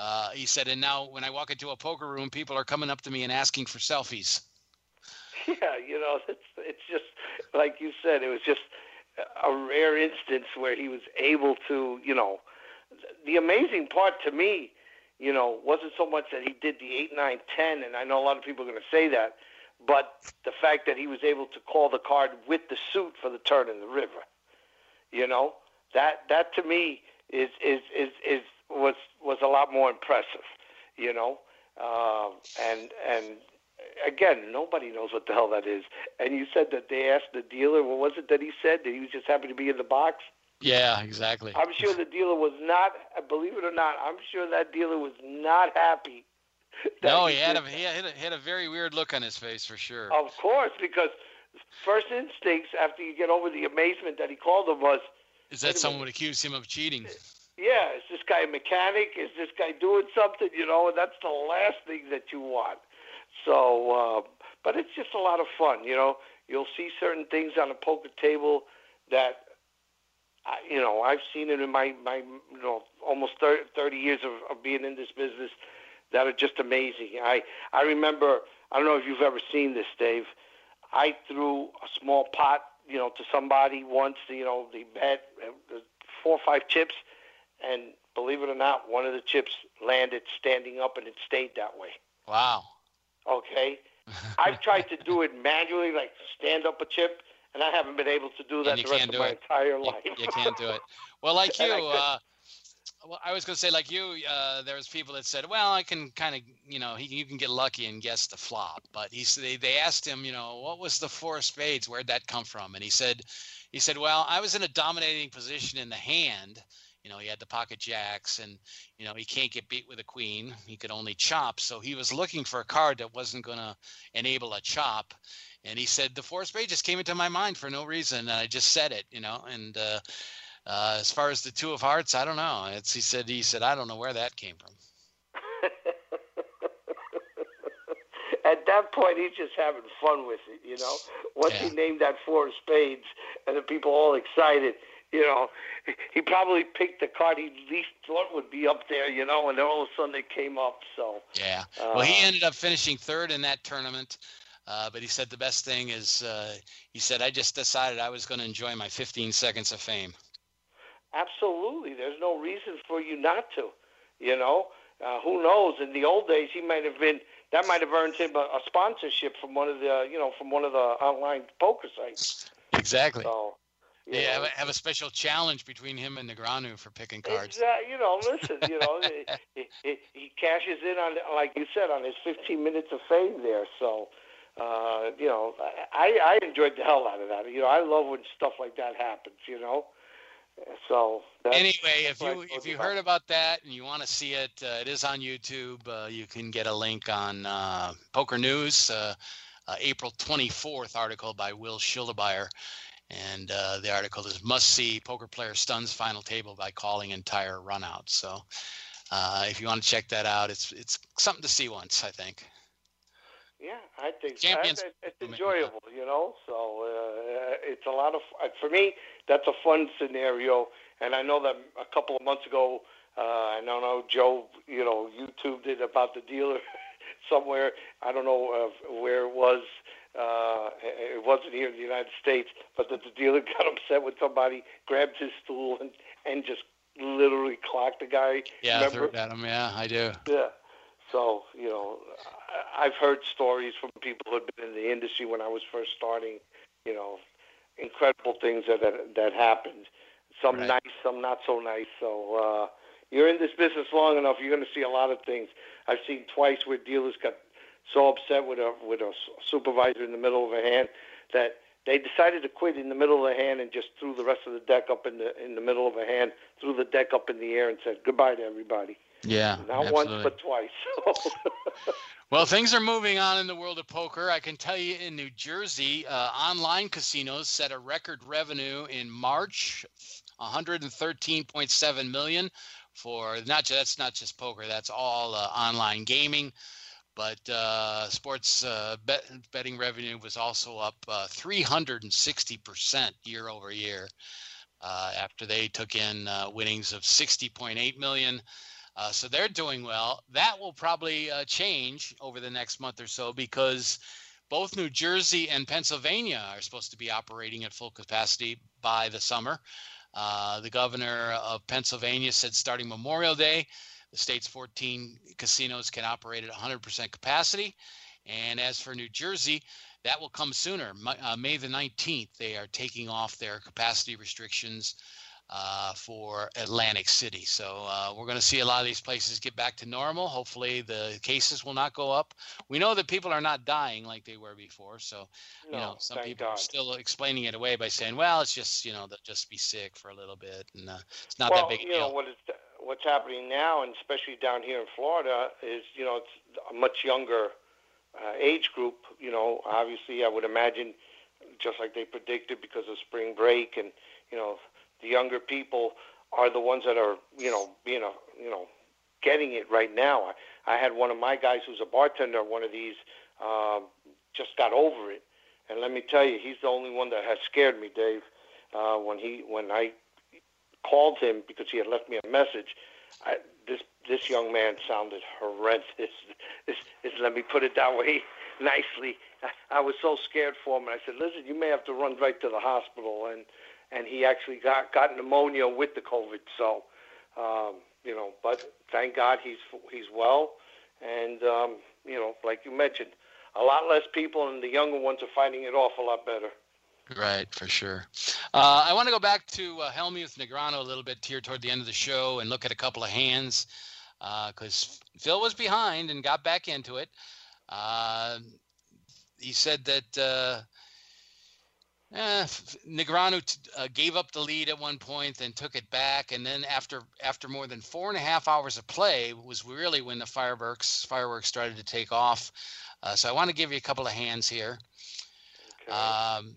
Uh, he said, and now when I walk into a poker room, people are coming up to me and asking for selfies. Yeah, you know, it's it's just like you said. It was just a rare instance where he was able to, you know, the amazing part to me, you know, wasn't so much that he did the eight, nine, ten, and I know a lot of people are going to say that, but the fact that he was able to call the card with the suit for the turn in the river, you know, that that to me is is is is was was a lot more impressive, you know, uh, and and again, nobody knows what the hell that is. And you said that they asked the dealer, what was it that he said that he was just happy to be in the box? Yeah, exactly. I'm sure the dealer was not. Believe it or not, I'm sure that dealer was not happy no, he, he had a, he had a, had a very weird look on his face for sure. Of course, because first instincts after you get over the amazement that he called him was, is that someone would accuse him of cheating? Yeah, is this guy a mechanic? Is this guy doing something? You know, that's the last thing that you want. So, uh, but it's just a lot of fun. You know, you'll see certain things on a poker table that I, you know, I've seen it in my my you know almost 30, 30 years of, of being in this business that are just amazing. I I remember I don't know if you've ever seen this, Dave. I threw a small pot, you know, to somebody once. You know, they bet uh, four or five chips, and believe it or not, one of the chips landed standing up, and it stayed that way. Wow. Okay. I've tried to do it manually, like stand up a chip, and I haven't been able to do that the rest of my it. entire life. You, you, can't do it. Well, like you, uh, well, I was going to say, like you, uh, there was people that said, "Well, I can kind of, you know, he, you can get lucky and guess the flop." But he they, they asked him, you know, what was the four spades? Where'd that come from? And he said, he said, "Well, I was in a dominating position in the hand. You know, he had the pocket jacks, and you know, he can't get beat with a queen. He could only chop. So he was looking for a card that wasn't going to enable a chop." And he said, "The four of spades just came into my mind for no reason. And I just said it, you know, and." Uh, uh, as far as the two of hearts, I don't know. It's, he said he said I don't know where that came from. At that point, he's just having fun with it, you know. Once yeah. he named that four of spades, and the people all excited, you know, he probably picked the card he least thought would be up there, you know, and then all of a sudden it came up. So yeah, uh, well, he ended up finishing third in that tournament. Uh, but he said the best thing is uh, he said I just decided I was going to enjoy my 15 seconds of fame. Absolutely. There's no reason for you not to. You know, uh, who knows? In the old days, he might have been that might have earned him a, a sponsorship from one of the you know from one of the online poker sites. Exactly. So, yeah, have a, have a, special challenge between him and Negreanu for picking cards. Exactly. You know, listen. You know, he, he, he, cashes in on, like you said, on his 15 minutes of fame there. So, uh, you know, I I enjoyed the hell out of that. You know, I love when stuff like that happens. You know, so anyway, if you if you heard about that and you want to see it, uh, it is on YouTube. Uh, you can get a link on uh, Poker News, uh, uh, April 24th article by Will Shillibier. And uh, the article is must see poker player stuns final table by calling entire runout. So if you want to check that out, it's it's something to see once, I think. Yeah, I think Champions. it's enjoyable, you know. So uh, it's a lot of for me. That's a fun scenario, and I know that a couple of months ago, uh, I don't know Joe, you know, YouTube did about the dealer somewhere. I don't know uh, where it was. Uh, it wasn't here in the United States, but that the dealer got upset with somebody, grabbed his stool, and and just literally clocked the guy. Yeah, threw it at him. Yeah, I do. Yeah. So you know, I've heard stories from people who had been in the industry when I was first starting. You know, incredible things that that, that happened. Some right. nice, some not so nice. So uh, you're in this business long enough, you're going to see a lot of things. I've seen twice where dealers got so upset with a with a supervisor in the middle of a hand that they decided to quit in the middle of the hand and just threw the rest of the deck up in the in the middle of a hand, threw the deck up in the air and said goodbye to everybody. Yeah, not absolutely. once but twice. well, things are moving on in the world of poker. I can tell you, in New Jersey, uh, online casinos set a record revenue in March, 113.7 million for not just, that's not just poker. That's all uh, online gaming. But uh, sports uh, bet, betting revenue was also up 360% uh, year over year. Uh, after they took in winnings of 60.8 million, uh, so they're doing well. That will probably uh, change over the next month or so because both New Jersey and Pennsylvania are supposed to be operating at full capacity by the summer. Uh, the governor of Pennsylvania said starting Memorial Day, the state's 14 casinos can operate at 100% capacity. And as for New Jersey, that will come sooner. Uh, May the 19th, they are taking off their capacity restrictions uh, for Atlantic City. So uh, we're going to see a lot of these places get back to normal. Hopefully, the cases will not go up. We know that people are not dying like they were before. So, no, you know, some people God. are still explaining it away by saying, "Well, it's just you know they'll just be sick for a little bit, and uh, it's not well, that big a you deal." know what's happening now, and especially down here in Florida, is you know it's a much younger uh, age group. You know, obviously, I would imagine just like they predicted because of spring break and you know the younger people are the ones that are, you know, being a, you know, getting it right now. I, I had one of my guys who's a bartender, one of these, uh, just got over it. And let me tell you, he's the only one that has scared me, Dave. Uh, when he, when I called him because he had left me a message, I, this this young man sounded horrendous. This, this, let me put it that way nicely. I, I was so scared for him, and I said, "Listen, you may have to run right to the hospital." And and he actually got got pneumonia with the COVID. So, um, you know, but thank God he's he's well, and um, you know, like you mentioned, a lot less people, and the younger ones are fighting it off a lot better. Right, for sure. Uh, I want to go back to uh, Hellmuth Negreanu a little bit here toward the end of the show and look at a couple of hands because uh, Phil was behind and got back into it. Uh, he said that uh, Eh, Negreanu t- uh, gave up the lead at one point, then took it back, and then after after more than four and a half hours of play was really when the fireworks fireworks started to take off. Uh, so I want to give you a couple of hands here. Okay. Um,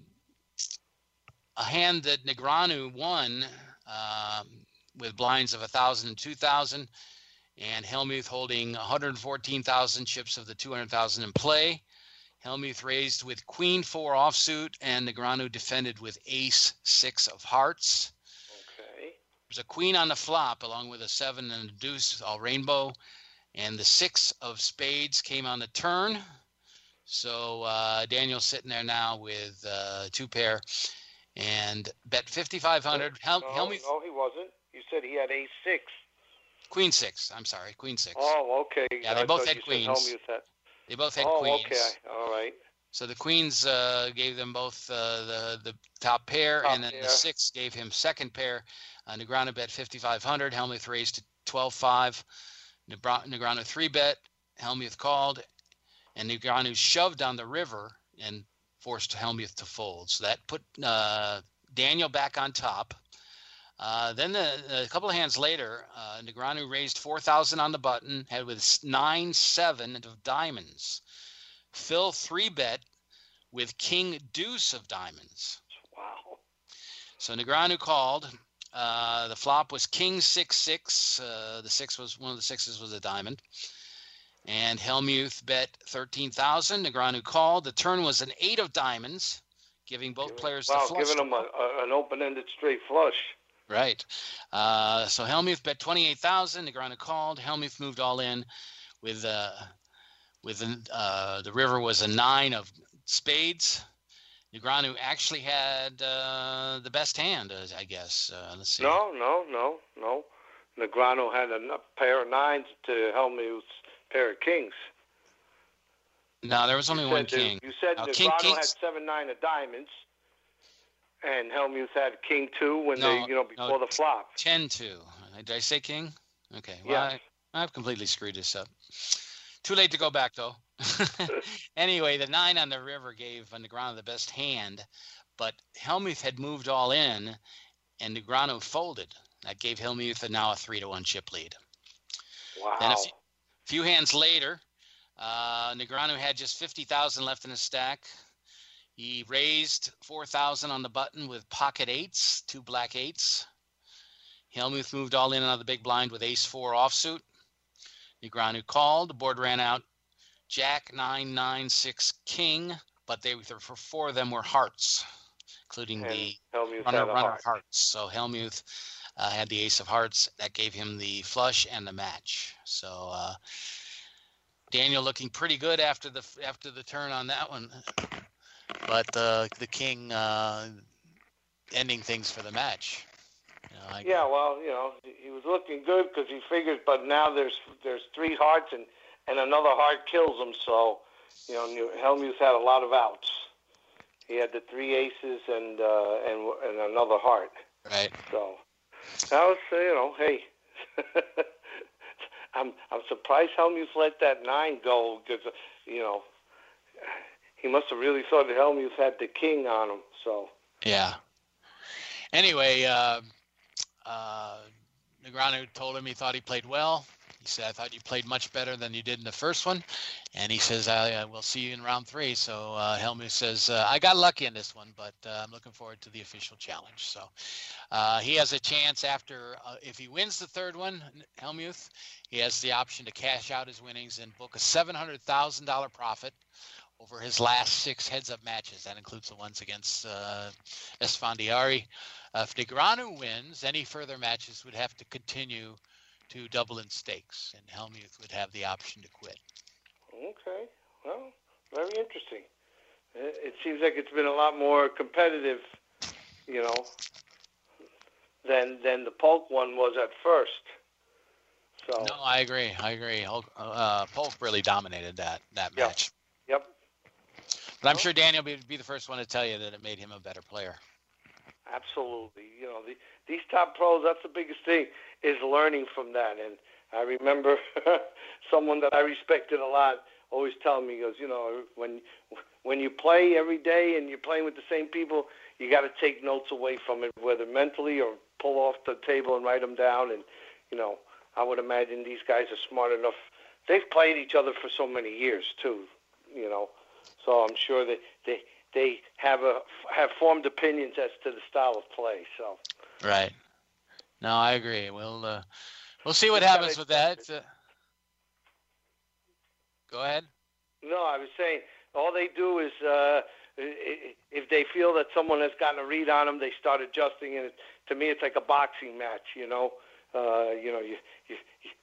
a hand that Negreanu won um, with blinds of 1,000 and 2,000, and Hellmuth holding 114,000 chips of the 200,000 in play. Hellmuth raised with queen four offsuit, and Negreanu defended with ace six of hearts. Okay. There's a queen on the flop, along with a seven and a deuce, all rainbow. And the six of spades came on the turn. So uh, Daniel's sitting there now with uh, two pair and bet 5,500. Hel- no, Hellmuth. No, he wasn't. You said he had a six. Queen six. I'm sorry, queen six. Oh, okay. Yeah, they I both had queens. Had... They both had oh, queens. okay. All right. So the queens uh, gave them both uh, the the top pair, top and then pair. the six gave him second pair. Uh, Negreanu bet 5,500. Hellmuth raised to 12.5. Negreanu three bet. Hellmuth called, and Negreanu shoved down the river and forced Hellmuth to fold. So that put uh, Daniel back on top. Uh, then the, a couple of hands later, uh, Negreanu raised 4,000 on the button, had with 9 7 of diamonds. Phil 3 bet with King Deuce of diamonds. Wow. So Negreanu called. Uh, the flop was King 6 6. Uh, the six was one of the sixes was a diamond. And Hellmuth bet 13,000. Negreanu called. The turn was an 8 of diamonds, giving both players wow, the flush. giving them a, a, an open-ended straight flush. Right. Uh, so Hellmuth bet 28,000. Negreanu called. Hellmuth moved all in with uh, with uh, the river was a nine of spades. Negreanu actually had uh, the best hand, uh, I guess. Uh, let's see. No, no, no, no. Negreanu had a pair of nines to Hellmuth's pair of kings. No, there was only one king. You said Negreanu king, had seven nine of diamonds, and Hellmuth had king two when No, they, you know, no, before the flop. Ten two. Did I say king? Okay. Well, Yes. I, I've completely screwed this up. Too late to go back, though. anyway, the nine on the river gave Negreanu the best hand, but Hellmuth had moved all in, and Negreanu folded. That gave Hellmuth a, now a three to one chip lead. Wow. Then a few, few hands later, uh, Negreanu had just 50,000 left in his stack. He raised 4,000 on the button with pocket eights, two black eights. Hellmuth moved all in on the big blind with ace four offsuit. Negreanu called. The board ran out Jack nine nine six king, but they were for four of them were hearts, including And the Hellmuth runner runner heart. hearts. So Hellmuth uh, had the ace of hearts. That gave him the flush and the match. So uh, Daniel looking pretty good after the after the turn on that one, but uh, the king uh, ending things for the match. You know, Yeah, well, you know, he was looking good because he figured, but now there's there's three hearts and and another heart kills him. So, you know, New- Hellmuth had a lot of outs. He had the three aces and uh, and and another heart. Right. So, I was, you know, hey, I'm I'm surprised Hellmuth let that nine go because you know he must have really thought that Hellmuth had the king on him. So. Yeah. Anyway, uh, uh, Negreanu told him he thought he played well. He said, "I thought you played much better than you did in the first one," and he says, "I will see you in round three. So uh, Hellmuth says, uh, "I got lucky in this one, but uh, I'm looking forward to the official challenge." So uh, he has a chance after uh, if he wins the third one, Hellmuth, he has the option to cash out his winnings and book a seven hundred thousand dollar profit over his last six heads-up matches. That includes the ones against uh, Esfandiari. Uh, if Negreanu wins, any further matches would have to continue to double in stakes, and Hellmuth would have the option to quit. Okay. Well, very interesting. It seems like it's been a lot more competitive, you know, than than the Polk one was at first. So. No, I agree. I agree. Hulk, uh, Polk really dominated that that Yep. match. Yep. But I'm sure Daniel would be the first one to tell you that it made him a better player. Absolutely. You know, the, these top pros, that's the biggest thing, is learning from that. And I remember someone that I respected a lot always telling me, he goes, you know, when when you play every day and you're playing with the same people, you got to take notes away from it, whether mentally or pull off the table and write them down. And, you know, I would imagine these guys are smart enough. They've played each other for so many years, too, you know. So I'm sure that they they have a have formed opinions as to the style of play. So Right. No, I agree. We'll uh, we'll see what happens with that. Uh, go ahead. no, I was saying all they do is uh, if they feel that someone has gotten a read on them, they start adjusting. And it, to me, it's like a boxing match. You know, uh, you know, you you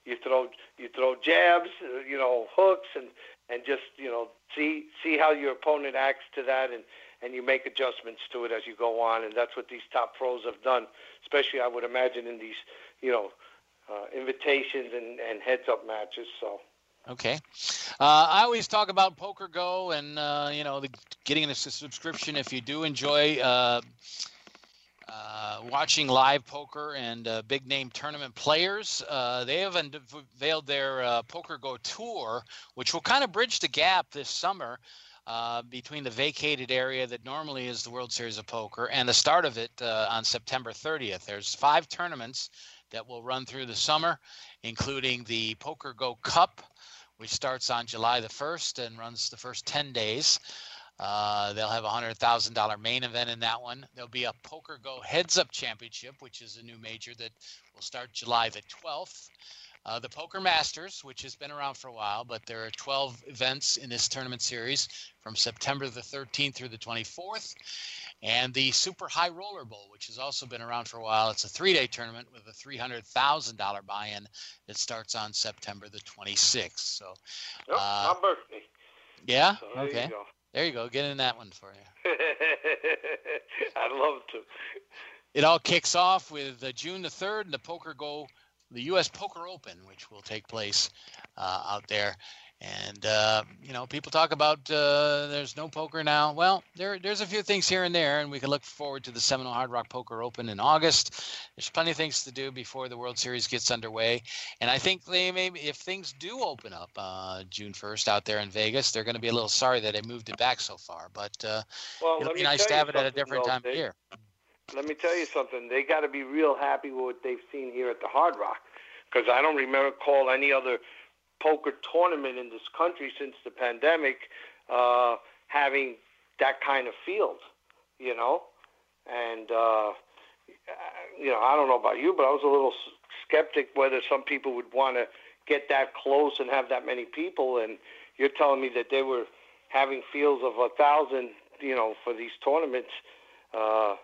you throw you throw jabs, uh, you know, hooks, and and just you know see see how your opponent acts to that and. And you make adjustments to it as you go on, and that's what these top pros have done. Especially, I would imagine in these, you know, uh, invitations and, and heads-up matches. So, Okay. Uh, I always talk about Poker Go and uh, you know the, getting a subscription if you do enjoy uh, uh, watching live poker and uh, big name tournament players. Uh, they have unveiled their uh, Poker Go tour, which will kind of bridge the gap this summer uh, between the vacated area that normally is the World Series of Poker and the start of it uh, on September 30th. There's five tournaments that will run through the summer, including the Poker Go Cup, which starts on July the 1st and runs the first 10 days. Uh, they'll have a hundred thousand dollar main event in that one. There'll be a Poker Go Heads Up Championship, which is a new major that will start July the 12th. Uh, the Poker Masters, which has been around for a while, but there are 12 events in this tournament series from September the 13th through the 24th. And the Super High Roller Bowl, which has also been around for a while. It's a three day tournament with a $300,000 buy in that starts on September the 26th. So, uh, my birthday. Yeah? So okay. You there you go. Get in that one for you. I'd love to. It all kicks off with uh, June the 3rd, and the Poker Go, the U.S. Poker Open, which will take place uh, out there. And uh, you know, people talk about uh, there's no poker now. Well, there there's a few things here and there, and we can look forward to the Seminole Hard Rock Poker Open in August. There's plenty of things to do before the World Series gets underway, and I think they maybe if things do open up uh, June 1st out there in Vegas, they're going to be a little sorry that they moved it back so far. But uh, well, it'll be nice to have it at a different time of year. Let me tell you something. They got to be real happy with what they've seen here at the Hard Rock, because I don't remember call any other poker tournament in this country since the pandemic, uh, having that kind of field, you know, and uh, you know I don't know about you, but I was a little skeptic whether some people would want to get that close and have that many people, and you're telling me that they were having fields of a thousand, you know, for these tournaments. Uh,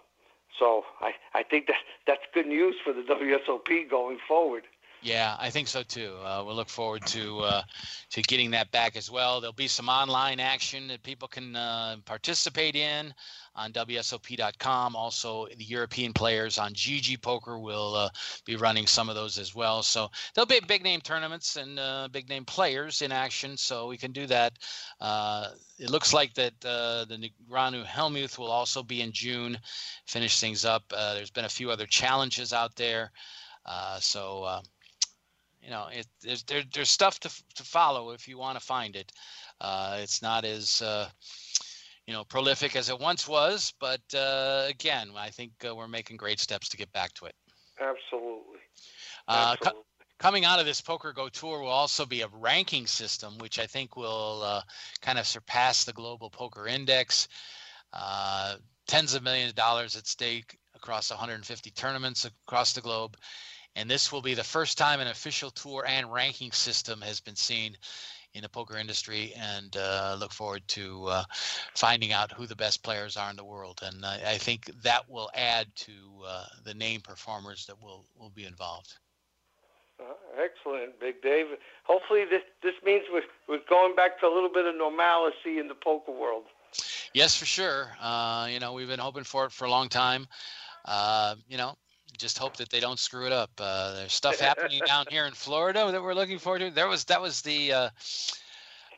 so I, I think that that's good news for the WSOP going forward. Yeah, I think so too. Uh, we'll look forward to uh, to getting that back as well. There'll be some online action that people can uh, participate in on WSOP.com. Also, the European players on GG Poker will uh, be running some of those as well. So there'll be big name tournaments and uh, big name players in action. So we can do that. Uh, it looks like that the Negreanu Hellmuth will also be in June. Finish things up. there's been a few other challenges out there. so you know, it, there's there, there's stuff to to follow if you want to find it. Uh, it's not as uh, you know prolific as it once was, but uh, again, I think uh, we're making great steps to get back to it. Absolutely. Uh, Absolutely. coming out of this Poker Go tour will also be a ranking system, which I think will uh, kind of surpass the global poker index. tens of millions of dollars at stake across 150 tournaments across the globe and this will be the first time an official tour and ranking system has been seen in the poker industry and uh, look forward to uh, finding out who the best players are in the world. And I, I think that will add to uh, the name performers that will, will be involved. Uh, excellent, Big Dave. Hopefully, this this means we're, we're going back to a little bit of normalcy in the poker world. Yes, for sure. Uh, you know, we've been hoping for it for a long time. Uh, you know, just hope that they don't screw it up. Uh, there's stuff happening down here in Florida that we're looking forward to. There was that was the uh,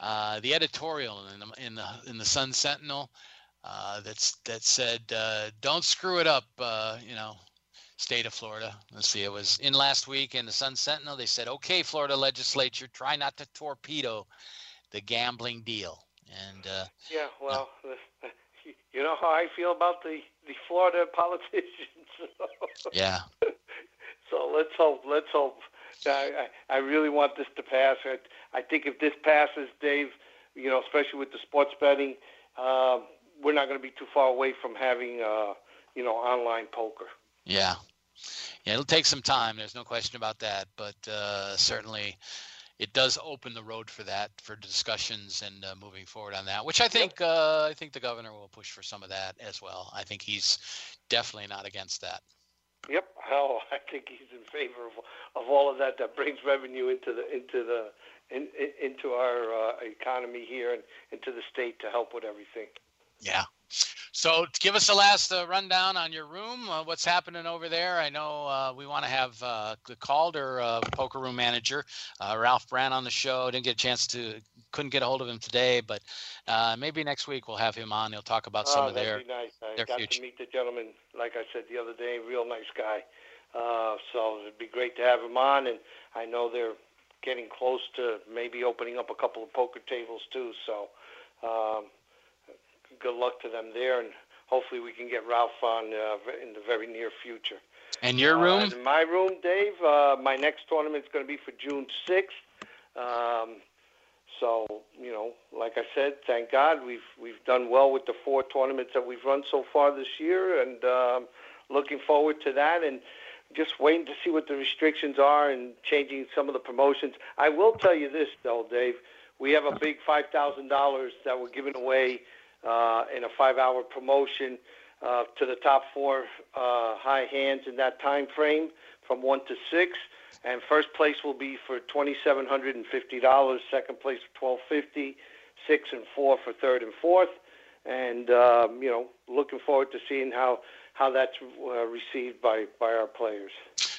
uh, the editorial in the in the in the Sun Sentinel uh, that's that said uh, don't screw it up. Uh, you know, state of Florida. Let's see, it was in last week in the Sun Sentinel. They said, okay, Florida legislature, try not to torpedo the gambling deal. And yeah, well, you know how I feel about the the Florida politicians. yeah. So let's hope. Let's hope. I, I, I really want this to pass. I, I think if this passes, Dave, you know, especially with the sports betting, uh, we're not going to be too far away from having, uh, you know, online poker. Yeah. Yeah, it'll take some time. There's no question about that. But uh, certainly, it does open the road for that for discussions and uh, moving forward on that which i think uh, i think the governor will push for some of that as well. I think he's definitely not against that. Yep. Hell i think he's in favor of, of all of that that brings revenue into the into the in, in, into our uh, economy here and into the state to help with everything. Yeah so give us a last uh, rundown on your room. Uh, what's happening over there? I know uh, we want to have uh, the Calder uh, poker room manager, uh, Ralph Brand, on the show. Didn't get a chance to couldn't get a hold of him today, but uh, maybe next week we'll have him on. He'll talk about some oh, of their be nice. I their got future. to meet the gentleman, like I said the other day. Real nice guy. Uh, so it'd be great to have him on, and I know they're getting close to maybe opening up a couple of poker tables too. So um, good luck to them there, and hopefully we can get Ralph on uh, in the very near future. And your room? Uh, my room, Dave. Uh, my next tournament is going to be for June sixth. Um, so you know, like I said, thank God we've we've done well with the four tournaments that we've run so far this year, and um, looking forward to that. And just waiting to see what the restrictions are and changing some of the promotions. I will tell you this though, Dave. We have a big five thousand dollars that we're giving away uh, in a five-hour promotion uh, to the top four uh, high hands in that time frame from one to six. And first place will be for twenty-seven hundred and fifty dollars. Second place for twelve fifty. Six and four for third and fourth. And um, you know, looking forward to seeing how how that's uh, received by by our players.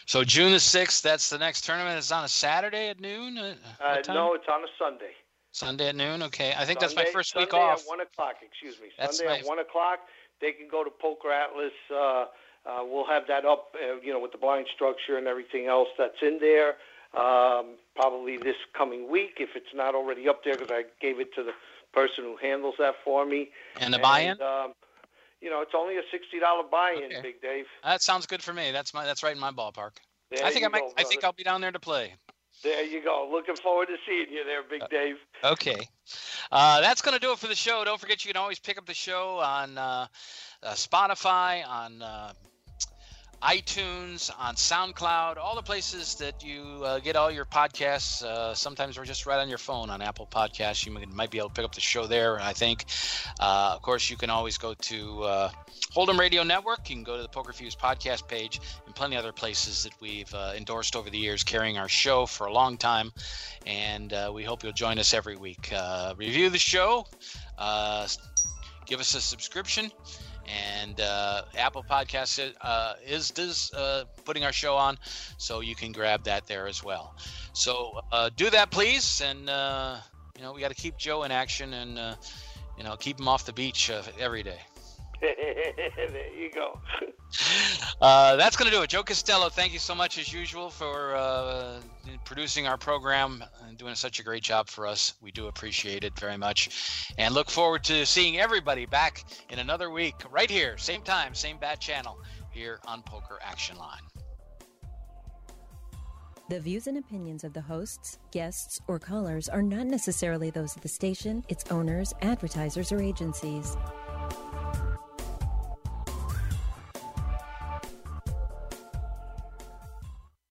So June the sixth, that's the next tournament. It's on a Saturday at noon. Uh, Uh, no, it's on a Sunday. Sunday at noon. Okay, I think that's my Sunday- first week Sunday off. at one o'clock. Excuse me. That's Sunday my- at one o'clock. They can go to Poker Atlas. Uh, uh, we'll have that up, uh, you know, with the blind structure and everything else that's in there. Um, probably this coming week, if it's not already up there, because I gave it to the person who handles that for me. And the buy-in? Um, you know, it's only a sixty dollar buy-in, Okay. Big Dave. That sounds good for me. That's my that's right in my ballpark. There I think you I might. go, I think brother. I'll be down there to play. There you go. Looking forward to seeing you there, Big Dave. Okay. Uh, that's going to do it for the show. Don't forget you can always pick up the show on uh, uh, Spotify, on uh, iTunes, on SoundCloud, all the places that you uh, get all your podcasts. Uh, sometimes we're just right on your phone on Apple Podcasts. You might- be able to pick up the show there, I think. Uh, of course, you can always go to uh, Hold'em Radio Network. You can go to the Poker Fuse podcast page and plenty other places that we've uh, endorsed over the years, carrying our show for a long time. And uh, we hope you'll join us every week. Review the show, give us a subscription. And uh, Apple Podcasts uh, is is uh, putting our show on, so you can grab that there as well. So uh, do that, please, and uh, you know we got to keep Joe in action and uh, you know keep him off the beach every day. there you go. Uh, that's going to do it. Joe Costello, thank you so much as usual for uh, producing our program and doing such a great job for us. We do appreciate it very much and look forward to seeing everybody back in another week right here, same time, same bad channel here on Poker Action Line. The views and opinions of the hosts, guests, or callers are not necessarily those of the station, its owners, advertisers, or agencies.